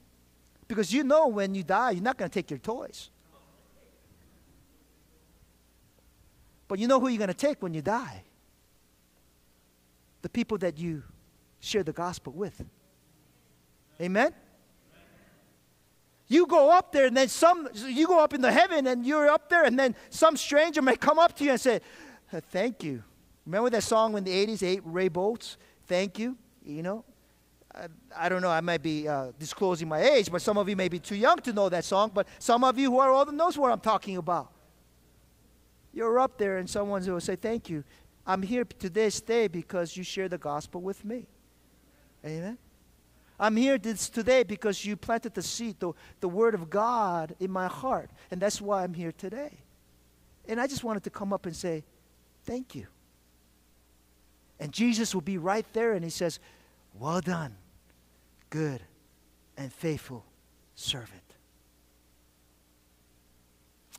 S1: because you know when you die, you're not going to take your toys. But you know who you're going to take when you die? The people that you share the gospel with. Amen? You go up there and then some, you go up in the heaven and you're up there and then some stranger may come up to you and say, uh, thank you. Remember that song in the 80s, Ray Boltz? Thank you. You know, I, I don't know, I might be uh, disclosing my age, but some of you may be too young to know that song, but some of you who are older knows what I'm talking about. You're up there and someone will say, Thank you. I'm here to this day because you share the gospel with me. Amen. I'm here this today because you planted the seed, the, the word of God in my heart. And that's why I'm here today. And I just wanted to come up and say, Thank you. And Jesus will be right there and he says, Well done, good and faithful servant.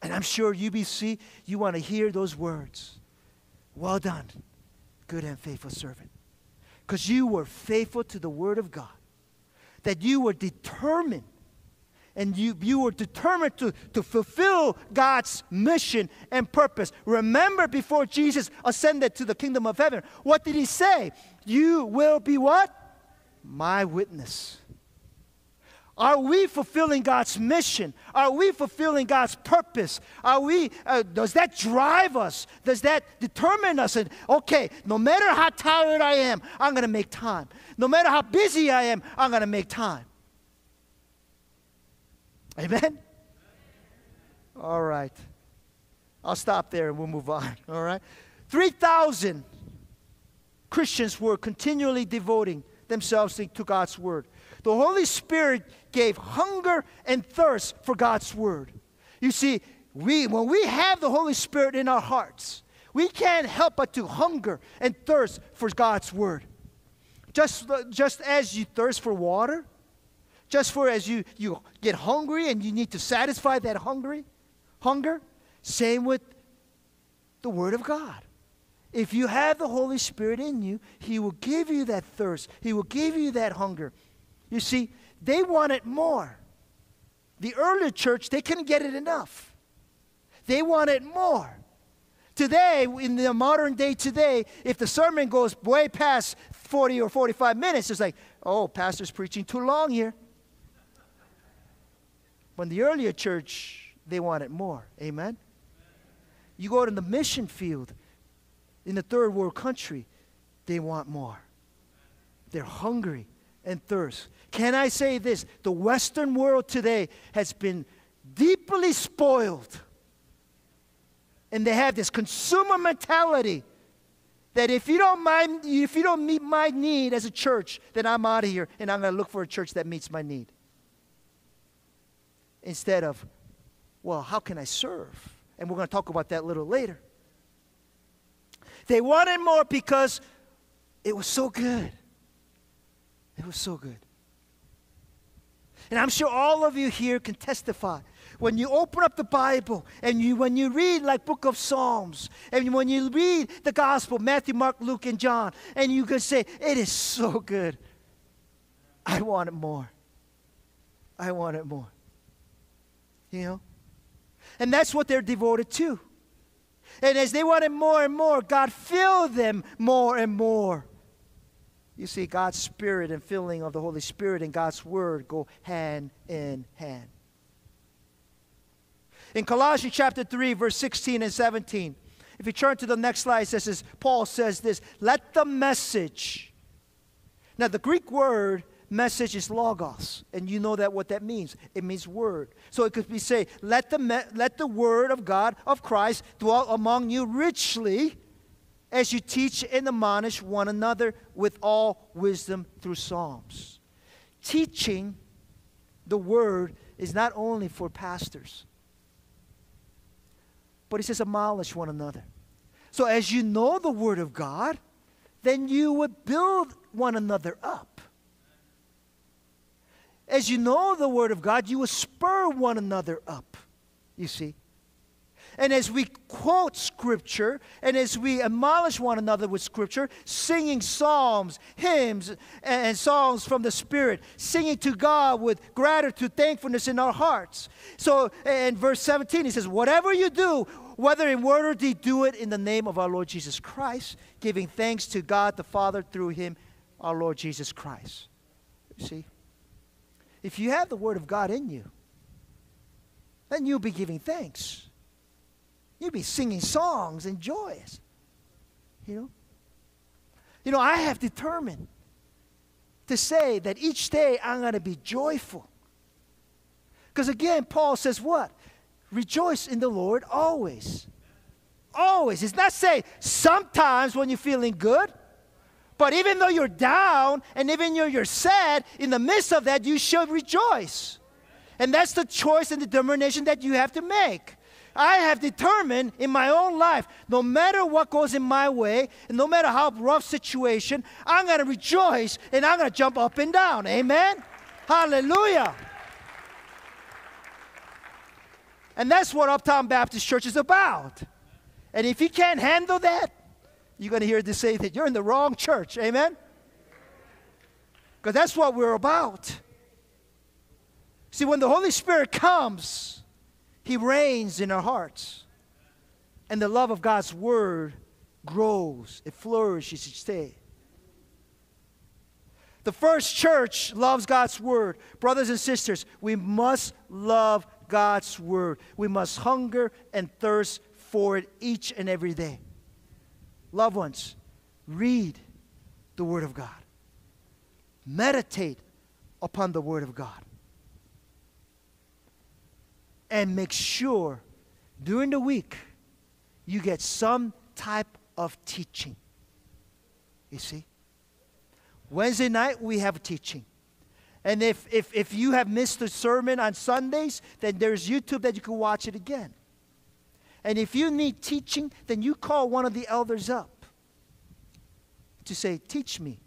S1: And I'm sure UBC, you want to hear those words. Well done, good and faithful servant. Because you were faithful to the Word of God, that you were determined. And you, you were determined to, to fulfill God's mission and purpose. Remember, before Jesus ascended to the kingdom of heaven, what did he say? You will be what? My witness. Are we fulfilling God's mission? Are we fulfilling God's purpose? Are we, uh, does that drive us? Does that determine us? And okay, no matter how tired I am, I'm going to make time. No matter how busy I am, I'm going to make time. Amen? All right. I'll stop there and we'll move on. All right. 3,000 Christians were continually devoting themselves to God's word. The Holy Spirit gave hunger and thirst for God's word. You see, we, when we have the Holy Spirit in our hearts, we can't help but to hunger and thirst for God's word. Just, just as you thirst for water, just for as you, you get hungry and you need to satisfy that hungry, hunger, same with the Word of God. If you have the Holy Spirit in you, He will give you that thirst. He will give you that hunger. You see, they wanted more. The earlier church, they couldn't get it enough. They wanted more. Today, in the modern day today, if the sermon goes way past 40 or 45 minutes, it's like, oh, pastor's preaching too long here. When the earlier church, they wanted more. Amen? You go to the mission field in the third world country, they want more. They're hungry and thirst. Can I say this? The Western world today has been deeply spoiled And they have this consumer mentality that if you don't mind, if you don't meet my need as a church, then I'm out of here and I'm going to look for a church that meets my need. Instead of, well, how can I serve? And we're going to talk about that a little later. They wanted more because it was so good. It was so good. And I'm sure all of you here can testify. When you open up the Bible and you, when you read like book of Psalms, and when you read the gospel, Matthew, Mark, Luke, and John, and you can say, it is so good. I want it more. I want it more. You know? And that's what they're devoted to. And as they wanted more and more, God filled them more and more. You see, God's Spirit and filling of the Holy Spirit and God's Word go hand in hand. In Colossians chapter 3, verse 16 and 17, if you turn to the next slide, it says, Paul says this let the message. Now, the Greek word message is logos, and you know that what that means. It means word. So it could be say, let the, me- let the word of God, of Christ, dwell among you richly as you teach and admonish one another with all wisdom through Psalms. Teaching the word is not only for pastors, but he says, admonish one another. So as you know the word of God, then you would build one another up. As you know the word of God, you will spur one another up. You see? And as we quote Scripture and as we admonish one another with Scripture, singing psalms, hymns, and songs from the Spirit, singing to God with gratitude, thankfulness in our hearts. So in verse 17, he says, Whatever you do, whether in word or deed, do it in the name of our Lord Jesus Christ, giving thanks to God the Father through him, our Lord Jesus Christ. You see? If you have the Word of God in you, then you'll be giving thanks. You'll be singing songs and joyous. You know? You know, I have determined to say that each day I'm going to be joyful. Because again, Paul says what? Rejoice in the Lord always. Always. It's not saying sometimes when you're feeling good. But even though you're down and even though you're sad, in the midst of that, you should rejoice. And that's the choice and determination that you have to make. I have determined in my own life, no matter what goes in my way, and no matter how rough situation, I'm going to rejoice and I'm going to jump up and down. Amen? Hallelujah. And that's what Uptown Baptist Church is about. And if you can't handle that, you're going to hear this say that you're in the wrong church. Amen? Because that's what we're about. See, when the Holy Spirit comes, He reigns in our hearts. And the love of God's Word grows, it flourishes each day. The first church loves God's Word. Brothers and sisters, we must love God's Word. We must hunger and thirst for it each and every day. Loved ones, read the Word of God, meditate upon the Word of God, and make sure during the week you get some type of teaching. You see? Wednesday night, we have teaching. And if, if, if you have missed the sermon on Sundays, then there's YouTube that you can watch it again. And if you need teaching, then you call one of the elders up to say, Teach me.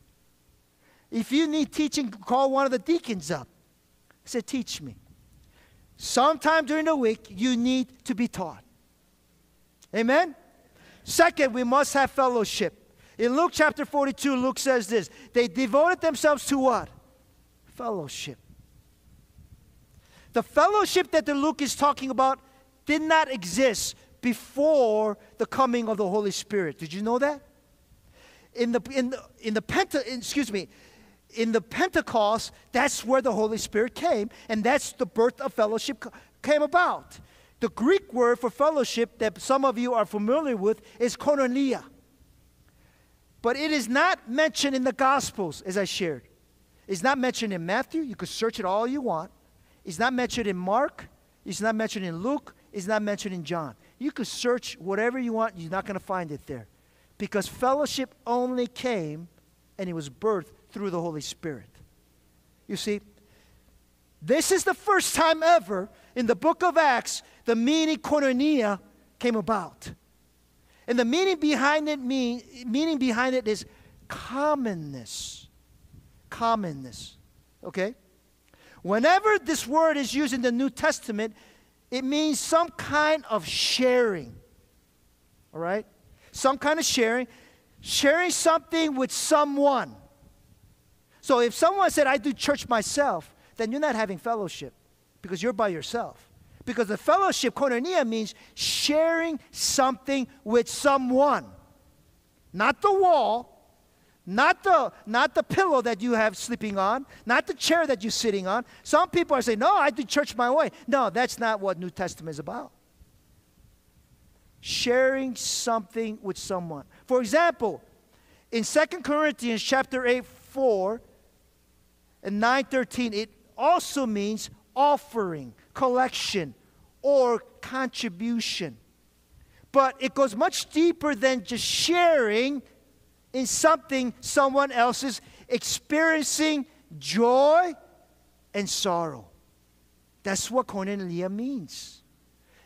S1: If you need teaching, call one of the deacons up. Say, Teach me. Sometime during the week, you need to be taught. Amen? Second, we must have fellowship. In Luke chapter 42, Luke says this They devoted themselves to what? Fellowship. The fellowship that the Luke is talking about did not exist before the coming of the Holy Spirit. Did you know that? In the, in the, in the Pente, excuse me, in the Pentecost, that's where the Holy Spirit came, and that's the birth of fellowship came about. The Greek word for fellowship that some of you are familiar with is koinonia. But it is not mentioned in the Gospels, as I shared. It's not mentioned in Matthew. You could search it all you want. It's not mentioned in Mark. It's not mentioned in Luke. It's not mentioned in John. You could search whatever you want, you're not going to find it there. Because fellowship only came and it was birthed through the Holy Spirit. You see, this is the first time ever in the book of Acts the meaning koinonia came about. And the meaning behind it mean, meaning behind it is commonness. Commonness. Okay? Whenever this word is used in the New Testament, it means some kind of sharing. All right? Some kind of sharing. Sharing something with someone. So if someone said, I do church myself, then you're not having fellowship because you're by yourself. Because the fellowship, koinonia, means sharing something with someone. Not the wall, not the, not the pillow that you have sleeping on, not the chair that you're sitting on. Some people are saying, No, I do church my way. No, that's not what New Testament is about. Sharing something with someone. For example, in 2 Corinthians chapter 8, 4 and 9, 13, it also means offering, collection, or contribution. But it goes much deeper than just sharing in something someone else is experiencing joy and sorrow. That's what koinonia means.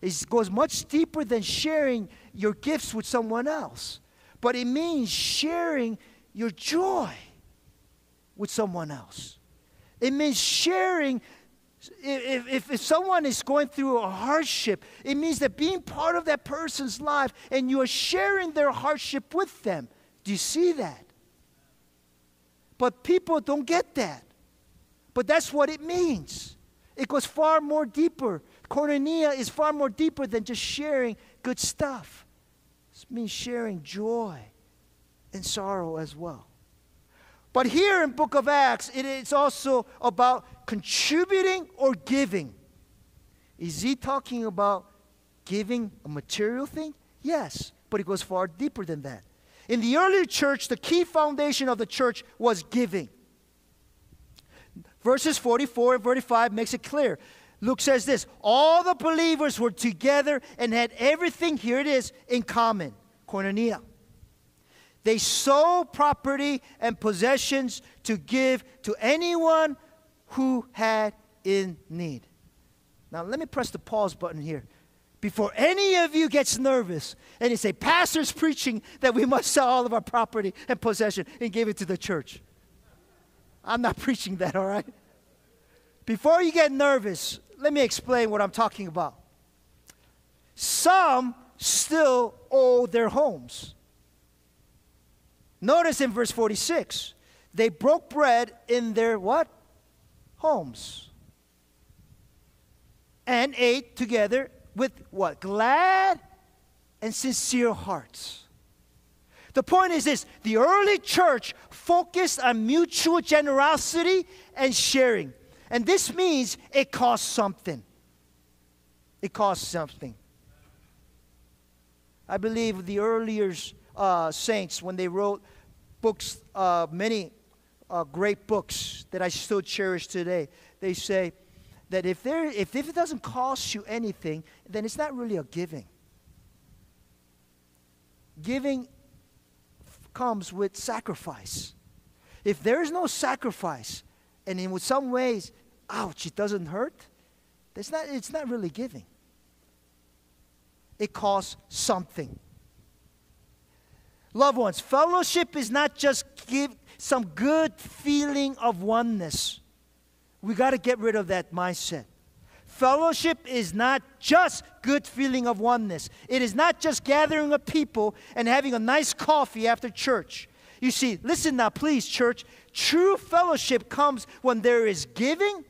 S1: It goes much deeper than sharing your gifts with someone else, but it means sharing your joy with someone else. It means sharing. If, if, if someone is going through a hardship, it means that being part of that person's life and you are sharing their hardship with them. Do you see that? But people don't get that. But that's what it means. It goes far more deeper. Koinonia is far more deeper than just sharing good stuff. It means sharing joy and sorrow as well. But here in book of Acts, it is also about contributing or giving. Is he talking about giving a material thing? Yes, but it goes far deeper than that. In the early church, the key foundation of the church was giving. Verses 44 and 45 makes it clear. Luke says this All the believers were together and had everything, here it is, in common. Koinonia. They sold property and possessions to give to anyone who had in need. Now, let me press the pause button here. Before any of you gets nervous and you say, Pastor's preaching that we must sell all of our property and possession and give it to the church. I'm not preaching that, all right? Before you get nervous, let me explain what I'm talking about. Some still owe their homes. Notice in verse 46, they broke bread in their what? Homes. And ate together with what? Glad and sincere hearts. The point is this the early church focused on mutual generosity and sharing. And this means it costs something. It costs something. I believe the earlier uh, saints, when they wrote books, uh, many uh, great books that I still cherish today, they say that if, there, if, if it doesn't cost you anything, then it's not really a giving. Giving comes with sacrifice. If there is no sacrifice, and in some ways, ouch, it doesn't hurt, it's not, it's not really giving. It costs something. Loved ones, fellowship is not just give some good feeling of oneness. We got to get rid of that mindset. Fellowship is not just good feeling of oneness. It is not just gathering of people and having a nice coffee after church. You see, listen now, please, church. True fellowship comes when there is giving.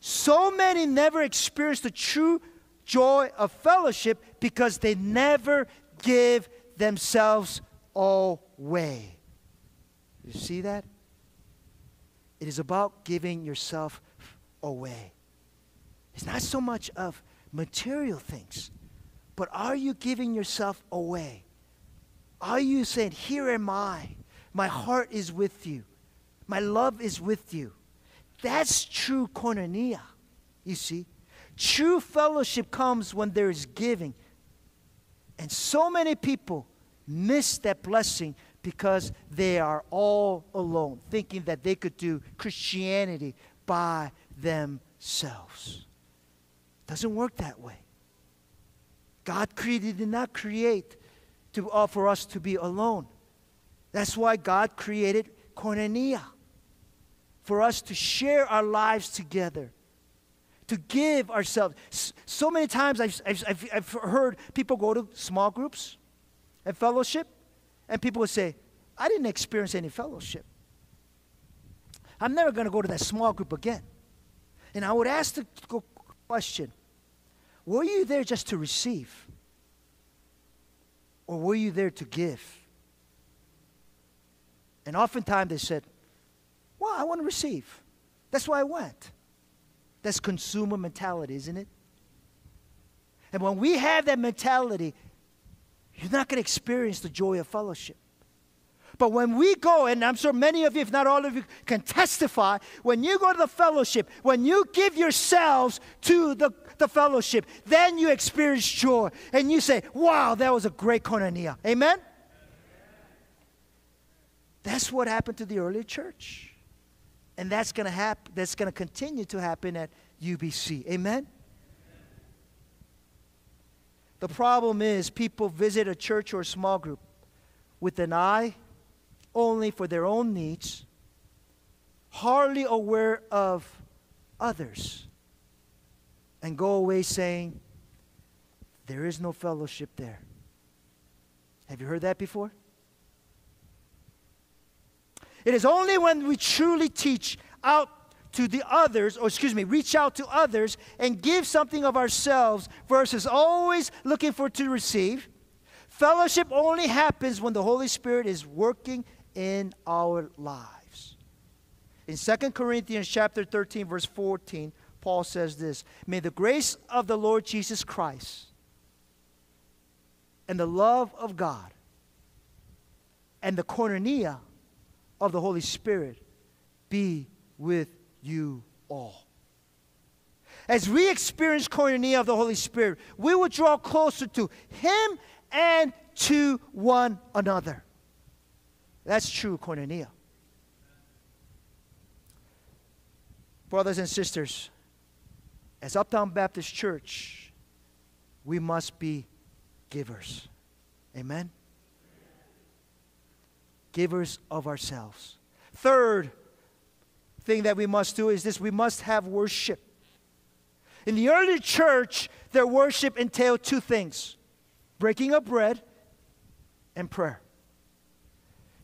S1: So many never experience the true joy of fellowship because they never give themselves away. You see that? It is about giving yourself away. It's not so much of material things, but are you giving yourself away? Are you saying, Here am I? My heart is with you. My love is with you. That's true koinonia, you see. True fellowship comes when there is giving. And so many people miss that blessing because they are all alone, thinking that they could do Christianity by themselves. Doesn't work that way. God created, did not create to, uh, for us to be alone. That's why God created koinonia, for us to share our lives together, to give ourselves. So many times I've, I've, I've, heard people go to small groups and fellowship, and people would say, I didn't experience any fellowship. I'm never going to go to that small group again. And I would ask the question Were you there just to receive? Or were you there to give? And oftentimes they said, Well, I want to receive. That's why I went. That's consumer mentality, isn't it? And when we have that mentality, you're not going to experience the joy of fellowship. But when we go, and I'm sure many of you, if not all of you, can testify, when you go to the fellowship, when you give yourselves to the, the fellowship, then you experience joy. And you say, wow, that was a great koinonia. Amen? That's what happened to the early church. And that's going to happen, that's going to continue to happen at UBC. Amen? The problem is people visit a church or a small group with an eye only for their own needs, hardly aware of others, and go away saying, There is no fellowship there. Have you heard that before? It is only when we truly teach out to the others, or excuse me, reach out to others and give something of ourselves versus always looking for to receive. Fellowship only happens when the Holy Spirit is working in our lives. In 2 Corinthians chapter 13 verse 14, Paul says this, "May the grace of the Lord Jesus Christ and the love of God and the koinonia of the Holy Spirit be with you all. As we experience koinonia of the Holy Spirit, we will draw closer to Him and to one another. That's true koinonia. Brothers and sisters, as Uptown Baptist Church, we must be givers. Amen? Givers of ourselves. Third thing that we must do is this we must have worship. In the early church, their worship entailed two things breaking of bread and prayer.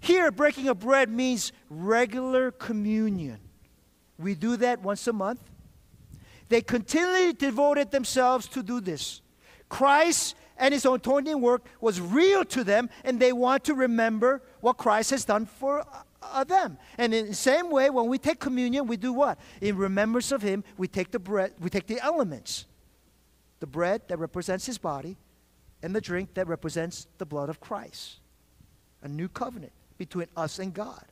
S1: Here, breaking of bread means regular communion. We do that once a month. They continually devoted themselves to do this. Christ and his atoning work was real to them, and they want to remember what Christ has done for uh, them. And in the same way, when we take communion, we do what? In remembrance of him, we take the bread, we take the elements. The bread that represents his body, and the drink that represents the blood of Christ. A new covenant between us and God.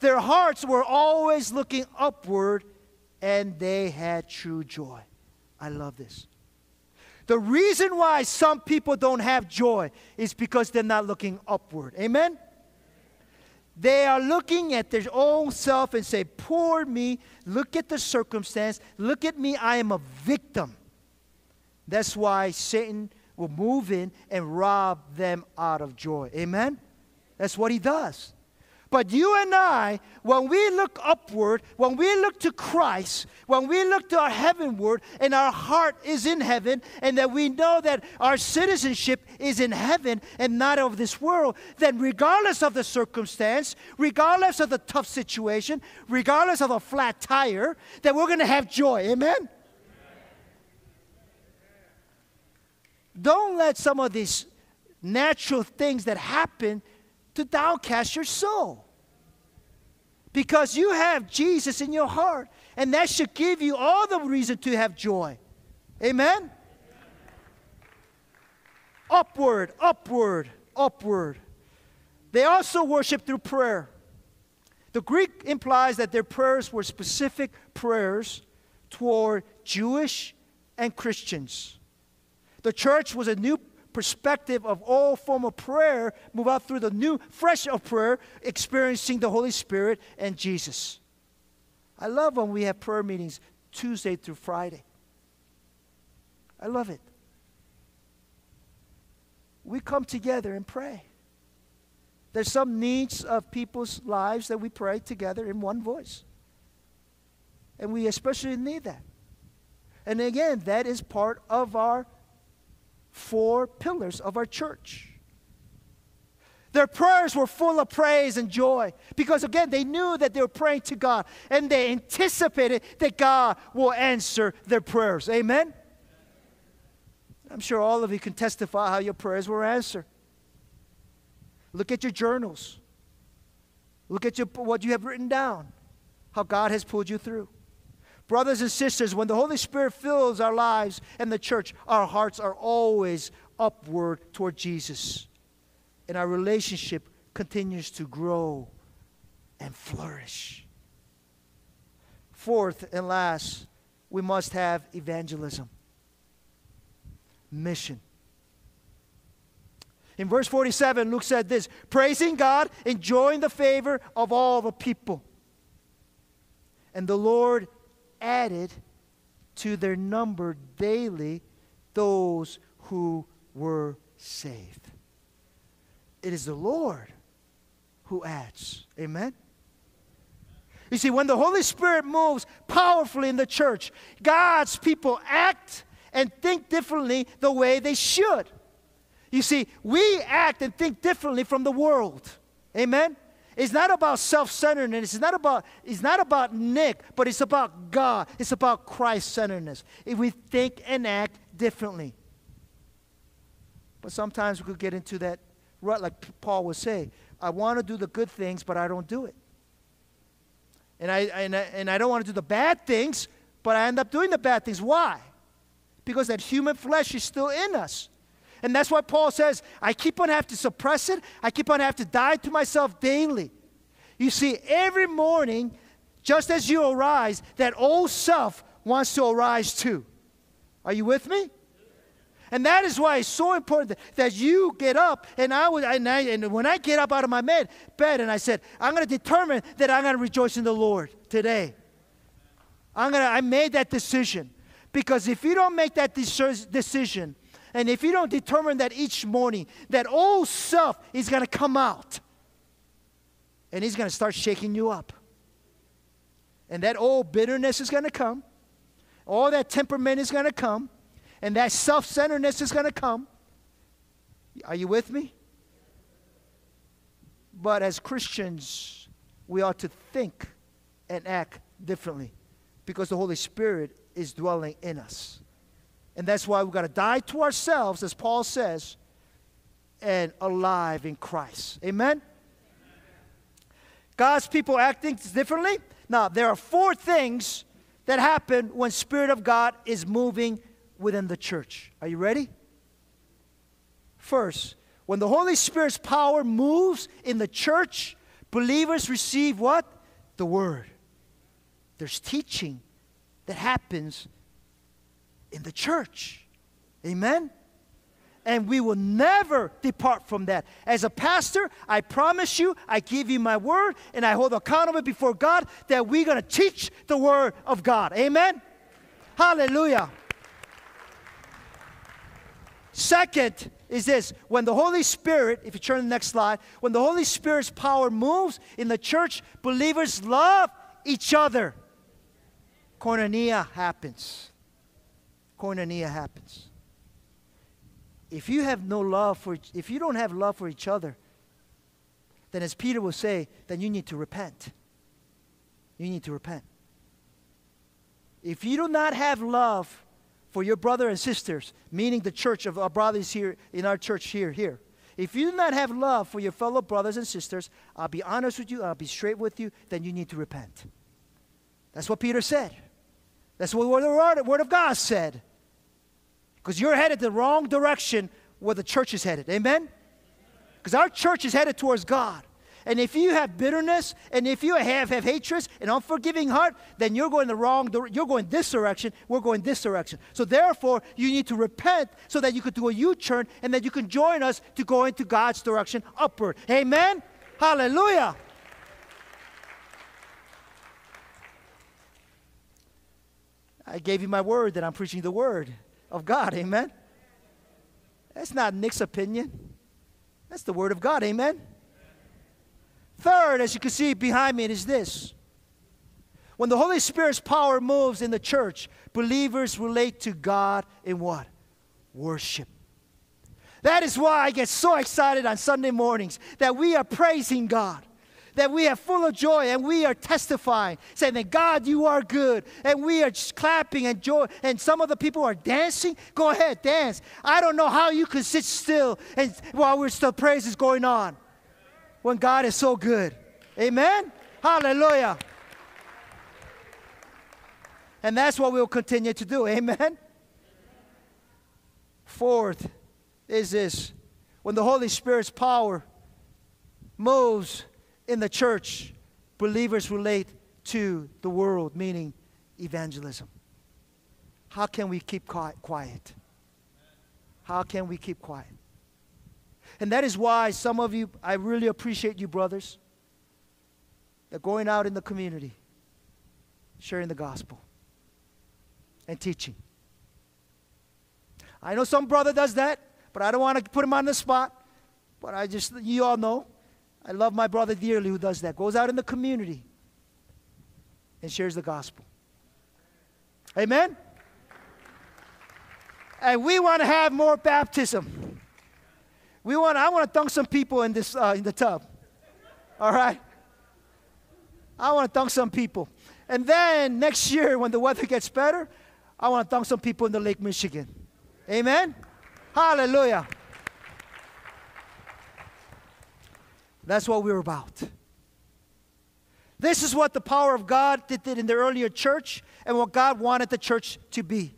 S1: Their hearts were always looking upward, and they had true joy. I love this. The reason why some people don't have joy is because they're not looking upward. Amen? They are looking at their own self and say, Poor me, look at the circumstance, look at me, I am a victim. That's why Satan will move in and rob them out of joy. Amen? That's what he does. But you and I, when we look upward, when we look to Christ, when we look to our heavenward, and our heart is in heaven, and that we know that our citizenship is in heaven and not of this world, then regardless of the circumstance, regardless of the tough situation, regardless of a flat tire, that we're going to have joy. Amen? Don't let some of these natural things that happen to downcast your soul. Because you have Jesus in your heart, and that should give you all the reason to have joy. Amen? Upward, upward, upward. They also worship through prayer. The Greek implies that their prayers were specific prayers toward Jewish and Christians. The church was a new perspective of all form of prayer, move out through the new, fresh of prayer, experiencing the Holy Spirit and Jesus. I love when we have prayer meetings Tuesday through Friday. I love it. We come together and pray. There's some needs of people's lives that we pray together in one voice. And we especially need that. And again, that is part of our four pillars of our church. Their prayers were full of praise and joy because, again, they knew that they were praying to God and they anticipated that God will answer their prayers. Amen? I'm sure all of you can testify how your prayers were answered. Look at your journals. Look at your, what you have written down, how God has pulled you through. Brothers and sisters, when the Holy Spirit fills our lives and the church, our hearts are always upward toward Jesus. And our relationship continues to grow and flourish. Fourth and last, we must have evangelism, mission. In verse 47, Luke said this praising God, enjoying the favor of all the people. And the Lord added to their number daily those who were saved. It is the Lord who adds. Amen? You see, when the Holy Spirit moves powerfully in the church, God's people act and think differently the way they should. You see, we act and think differently from the world. Amen? It's not about self-centeredness. It's not about, it's not about Nick, but it's about God. It's about Christ-centeredness. If we think and act differently. But sometimes we could get into that rut, like Paul would say. I want to do the good things, but I don't do it. And I, and I, and I don't want to do the bad things, but I end up doing the bad things. Why? Because that human flesh is still in us. And that's why Paul says, I keep on having to suppress it. I keep on having to die to myself daily. You see, every morning, just as you arise, that old self wants to arise too. Are you with me? And that is why it's so important that, that you get up. And I would, and, I, and when I get up out of my bed, bed, and I said, I'm going to determine that I'm going to rejoice in the Lord today. I'm gonna. I made that decision because if you don't make that decision, and if you don't determine that each morning, that old self is going to come out and he's going to start shaking you up. And that old bitterness is going to come. All that temperament is going to come. And that self centeredness is going to come. Are you with me? But as Christians, we ought to think and act differently because the Holy Spirit is dwelling in us. And that's why we've got to die to ourselves, as Paul says, and alive in Christ. Amen? God's people acting differently. Now, there are four things that happen when Spirit of God is moving within the church. Are you ready? First, when the Holy Spirit's power moves in the church, believers receive what? The Word. There's teaching that happens in the church. Amen? And we will never depart from that. As a pastor, I promise you, I give you my word, and I hold accountable before God that we're going to teach the word of God. Amen? Hallelujah. Second is this when the Holy Spirit, if you turn to the next slide, when the Holy Spirit's power moves in the church, believers love each other. Koinonia happens koinonia happens. If you have no love for, if you don't have love for each other, then as Peter will say, then you need to repent. You need to repent. If you do not have love for your brother and sisters, meaning the church of our brothers here in our church here, here. If you do not have love for your fellow brothers and sisters, I'll be honest with you, I'll be straight with you, then you need to repent. That's what Peter said. That's what the word, word of God said. Because you're headed the wrong direction where the church is headed. Amen? Because our church is headed towards God. And if you have bitterness, and if you have, have hatred, and unforgiving heart, then you're going the wrong, you're going this direction, we're going this direction. So therefore, you need to repent so that you could do a U-turn, and that you can join us to go into God's direction upward. Amen? Hallelujah. I gave you my word that I'm preaching the word of God. Amen. That's not Nick's opinion. That's the word of God. Amen. Third, as you can see behind me, it is this. When the Holy Spirit's power moves in the church, believers relate to God in what? Worship. That is why I get so excited on Sunday mornings that we are praising God, that we are full of joy and we are testifying, saying that God, you are good. And we are clapping and joy. And some of the people are dancing. Go ahead, dance. I don't know how you can sit still and while we're still praise is going on when God is so good. Amen? Hallelujah. And that's what we'll continue to do. Amen? Fourth is this when the Holy Spirit's power moves in the church, believers relate to the world, meaning evangelism. How can we keep quiet? How can we keep quiet? And that is why some of you, I really appreciate you, brothers, that going out in the community, sharing the gospel, and teaching. I know some brother does that, but I don't want to put him on the spot. But I just, you all know, I love my brother dearly who does that. Goes out in the community and shares the gospel. Amen? And we want to have more baptism. We want, I want to dunk some people in, this, uh, in the tub. All right? I want to dunk some people. And then next year, when the weather gets better, I want to dunk some people in the Lake Michigan. Amen? Hallelujah. That's what we're about. This is what the power of God did in the earlier church and what God wanted the church to be.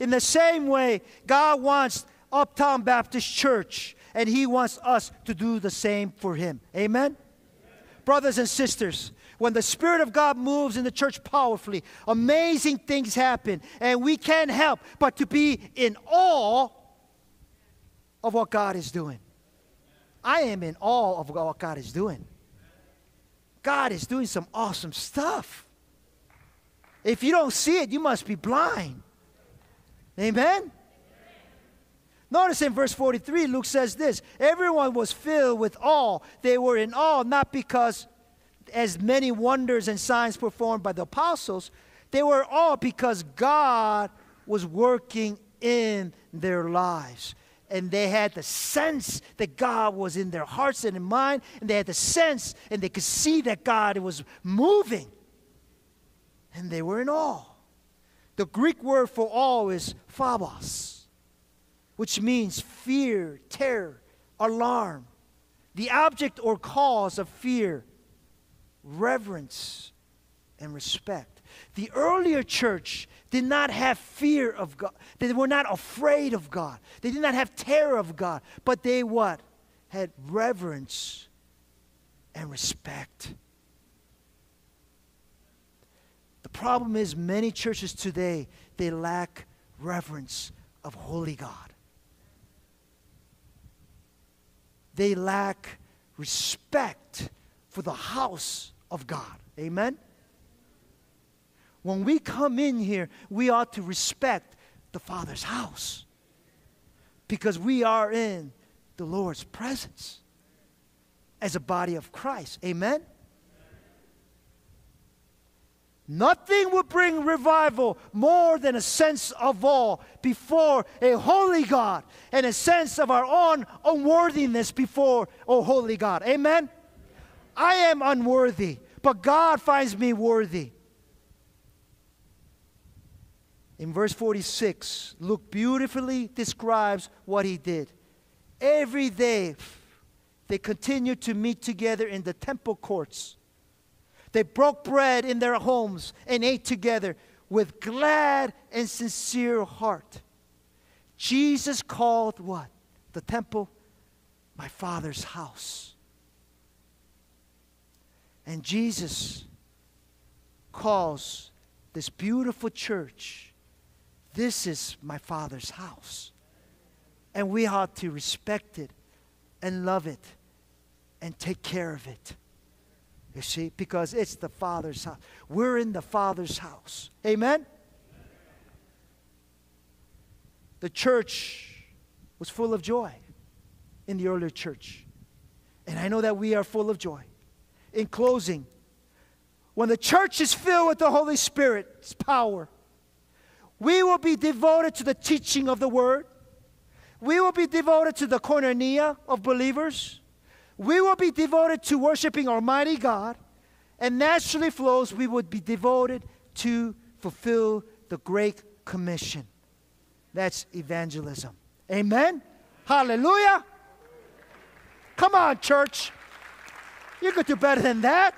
S1: In the same way, God wants Uptown Baptist Church, and He wants us to do the same for Him. Amen? Brothers and sisters, when the Spirit of God moves in the church powerfully, amazing things happen, and we can't help but to be in awe of what God is doing. I am in awe of what God is doing. God is doing some awesome stuff. If you don't see it, you must be blind. Amen? Notice in verse 43, Luke says this Everyone was filled with awe. They were in awe not because as many wonders and signs performed by the apostles, they were awe because God was working in their lives. And they had the sense that God was in their hearts and in mind, and they had the sense and they could see that God was moving. And they were in awe. The Greek word for awe is phobos, which means fear, terror, alarm, the object or cause of fear, reverence, and respect. The earlier church did not have fear of God. They were not afraid of God. They did not have terror of God. But they what? Had reverence and respect. The problem is many churches today, they lack reverence of holy God. They lack respect for the house of God. Amen? When we come in here, we ought to respect the Father's house because we are in the Lord's presence as a body of Christ. Amen? Nothing will bring revival more than a sense of awe before a holy God and a sense of our own unworthiness before a holy God. Amen? I am unworthy, but God finds me worthy. In verse 46, Luke beautifully describes what he did. Every day, they continued to meet together in the temple courts. They broke bread in their homes and ate together with glad and sincere heart. Jesus called what? The temple, my Father's house. And Jesus calls this beautiful church, this is my Father's house. And we ought to respect it and love it and take care of it. You see, because it's the Father's house. We're in the Father's house. Amen? The church was full of joy in the earlier church. And I know that we are full of joy. In closing, when the church is filled with the Holy Spirit's power, we will be devoted to the teaching of the Word. We will be devoted to the koinonia of believers. We will be devoted to worshiping Almighty God. And naturally flows, we would be devoted to fulfill the Great Commission. That's evangelism. Amen? Hallelujah. Come on, church. You could do better than that.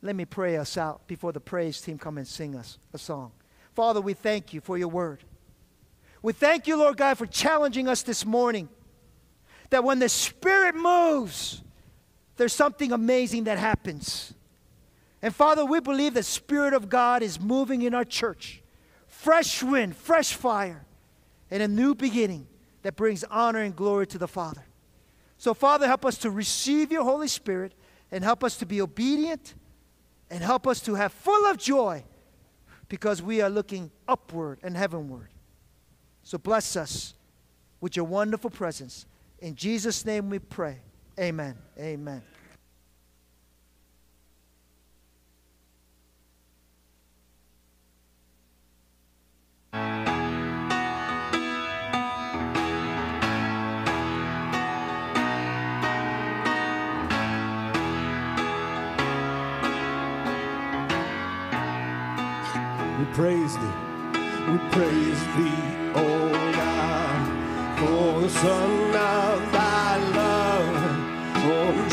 S1: Let me pray us out before the praise team come and sing us a song. Father, we thank you for your word. We thank you, Lord God, for challenging us this morning that when the Spirit moves, there's something amazing that happens. And Father, we believe the Spirit of God is moving in our church. Fresh wind, fresh fire, and a new beginning that brings honor and glory to the Father. So, Father, help us to receive your Holy Spirit and help us to be obedient and help us to have full of joy because we are looking upward and heavenward. So, bless us with your wonderful presence. In Jesus' name we pray. Amen. Amen.
S4: Praise thee, we praise thee, O God, for the Son of thy love, for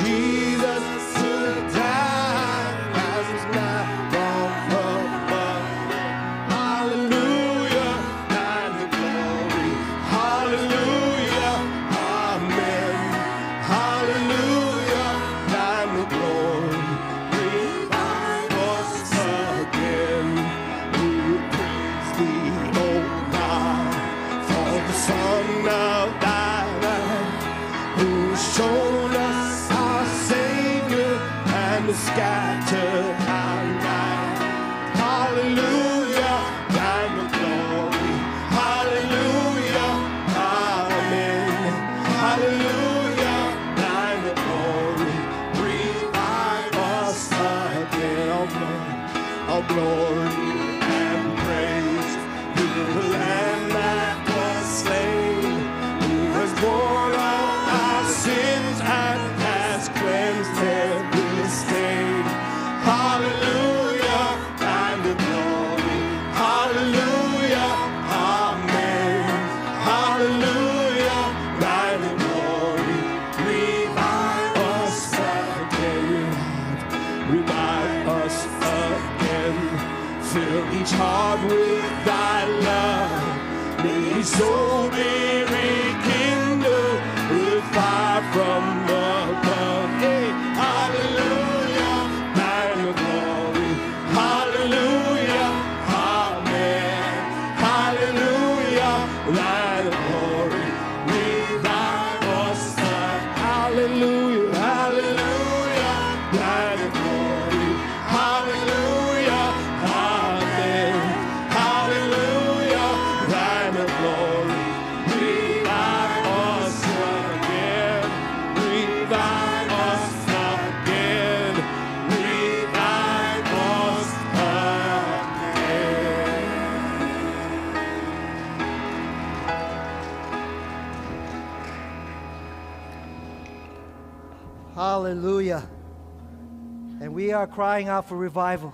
S1: crying out for revival.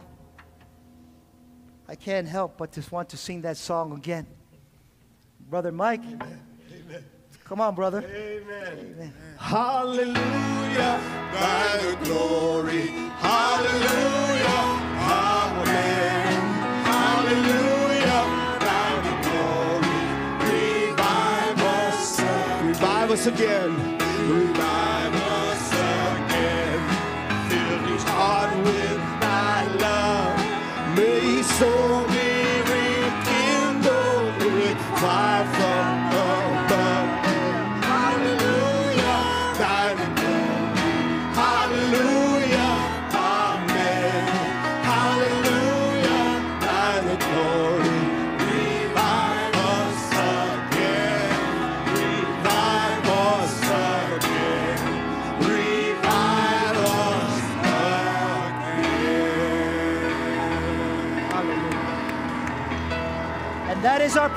S1: I can't help but just want to sing that song again. Brother Mike. Come on, brother.
S4: Hallelujah, thy the glory. Hallelujah, amen. Hallelujah, thy the glory. Revive us, revive revive us again. Revive fire from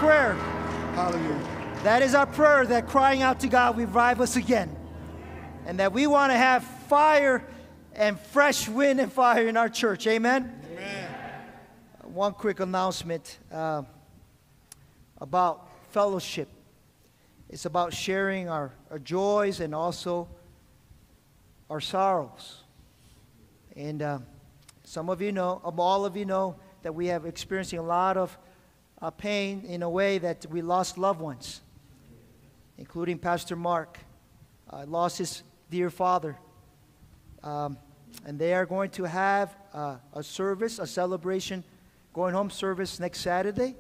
S1: prayer.
S4: Hallelujah.
S1: That is our prayer that crying out to God, revive us again. And that we want to have fire and fresh wind and fire in our church. Amen?
S4: Amen.
S1: One quick announcement uh, about fellowship. It's about sharing our, our joys and also our sorrows. And uh, some of you know, all of you know, that we have experiencing a lot of uh, pain in a way that we lost loved ones, including Pastor Mark. Uh, lost his dear father. Um, and they are going to have uh, a service, a celebration, going home service next Saturday.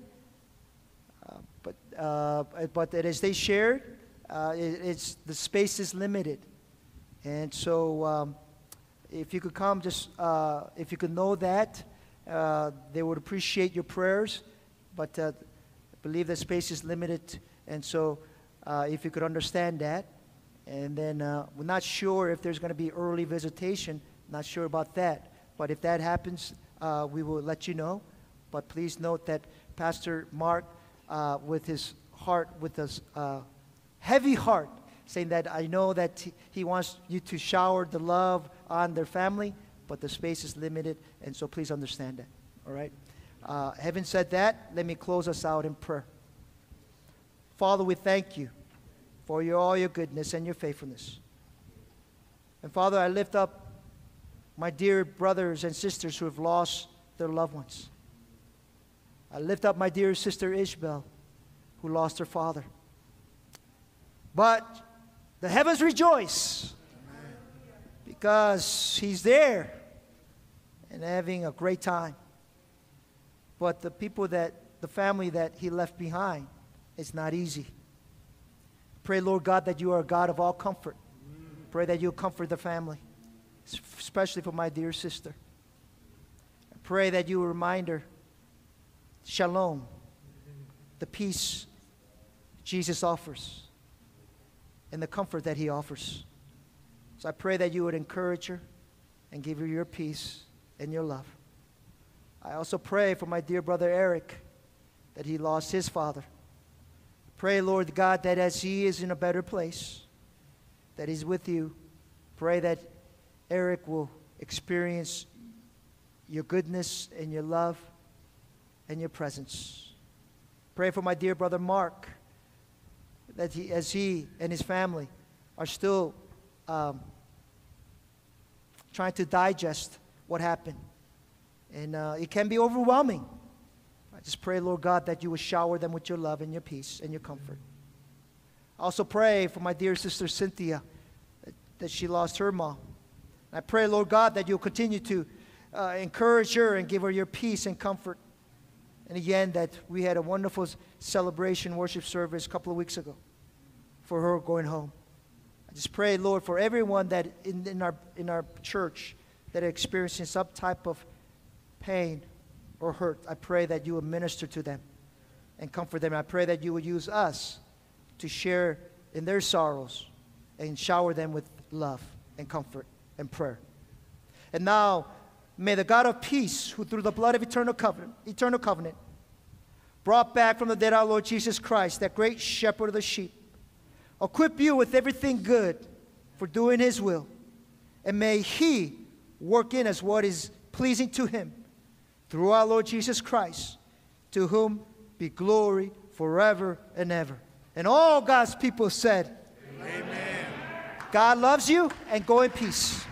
S1: Uh, but, uh, but as they shared, uh, it, it's, the space is limited. And so um, if you could come, just uh, if you could know that, uh, they would appreciate your prayers. But uh, I believe the space is limited. And so uh, if you could understand that. And then uh, we're not sure if there's going to be early visitation. Not sure about that. But if that happens, we will let you know. But please note that Pastor Mark, with his heart, with his heavy heart, saying that I know that he wants you to shower the love on their family, but the space is limited, and so please understand that. All right? Uh, having said that, let me close us out in prayer. Father, we thank you for your, all your goodness and your faithfulness. And Father, I lift up my dear brothers and sisters who have lost their loved ones. I lift up my dear sister Ishbel, who lost her father. But the heavens rejoice because he's there and having a great time. But the people that, the family that he left behind, it's not easy. Pray, Lord God, that you are a God of all comfort. Pray that you'll comfort the family, especially for my dear sister. Pray that you remind her shalom, the peace Jesus offers, and the comfort that he offers. So I pray that you would encourage her and give her your peace and your love. I also pray for my dear brother Eric that he lost his father. Pray, Lord God, that as he is in a better place, that he's with you. Pray that Eric will experience your goodness and your love and your presence. Pray for my dear brother Mark, that he, as he and his family are still um, trying to digest what happened. And uh, it can be overwhelming. I just pray, Lord God, that you will shower them with your love and your peace and your comfort. I also pray for my dear sister Cynthia that, she lost her mom. I pray, Lord God, that you'll continue to uh, encourage her and give her your peace and comfort. And again, that we had a wonderful celebration worship service a couple of weeks ago for her going home. I just pray, Lord, for everyone that in, in, our, in our church that are experiencing some type of pain or hurt, I pray that you will minister to them and comfort them. I pray that you will use us to share in their sorrows and shower them with love and comfort and prayer. And now, may the God of peace, who through the blood of eternal covenant, eternal covenant, brought back from the dead our Lord Jesus Christ, that great shepherd of the sheep, equip you with everything good for doing his will. And may he work in us what is pleasing to him through our Lord Jesus Christ, to whom be glory forever and ever. And all God's people said, Amen. God loves you and go in peace.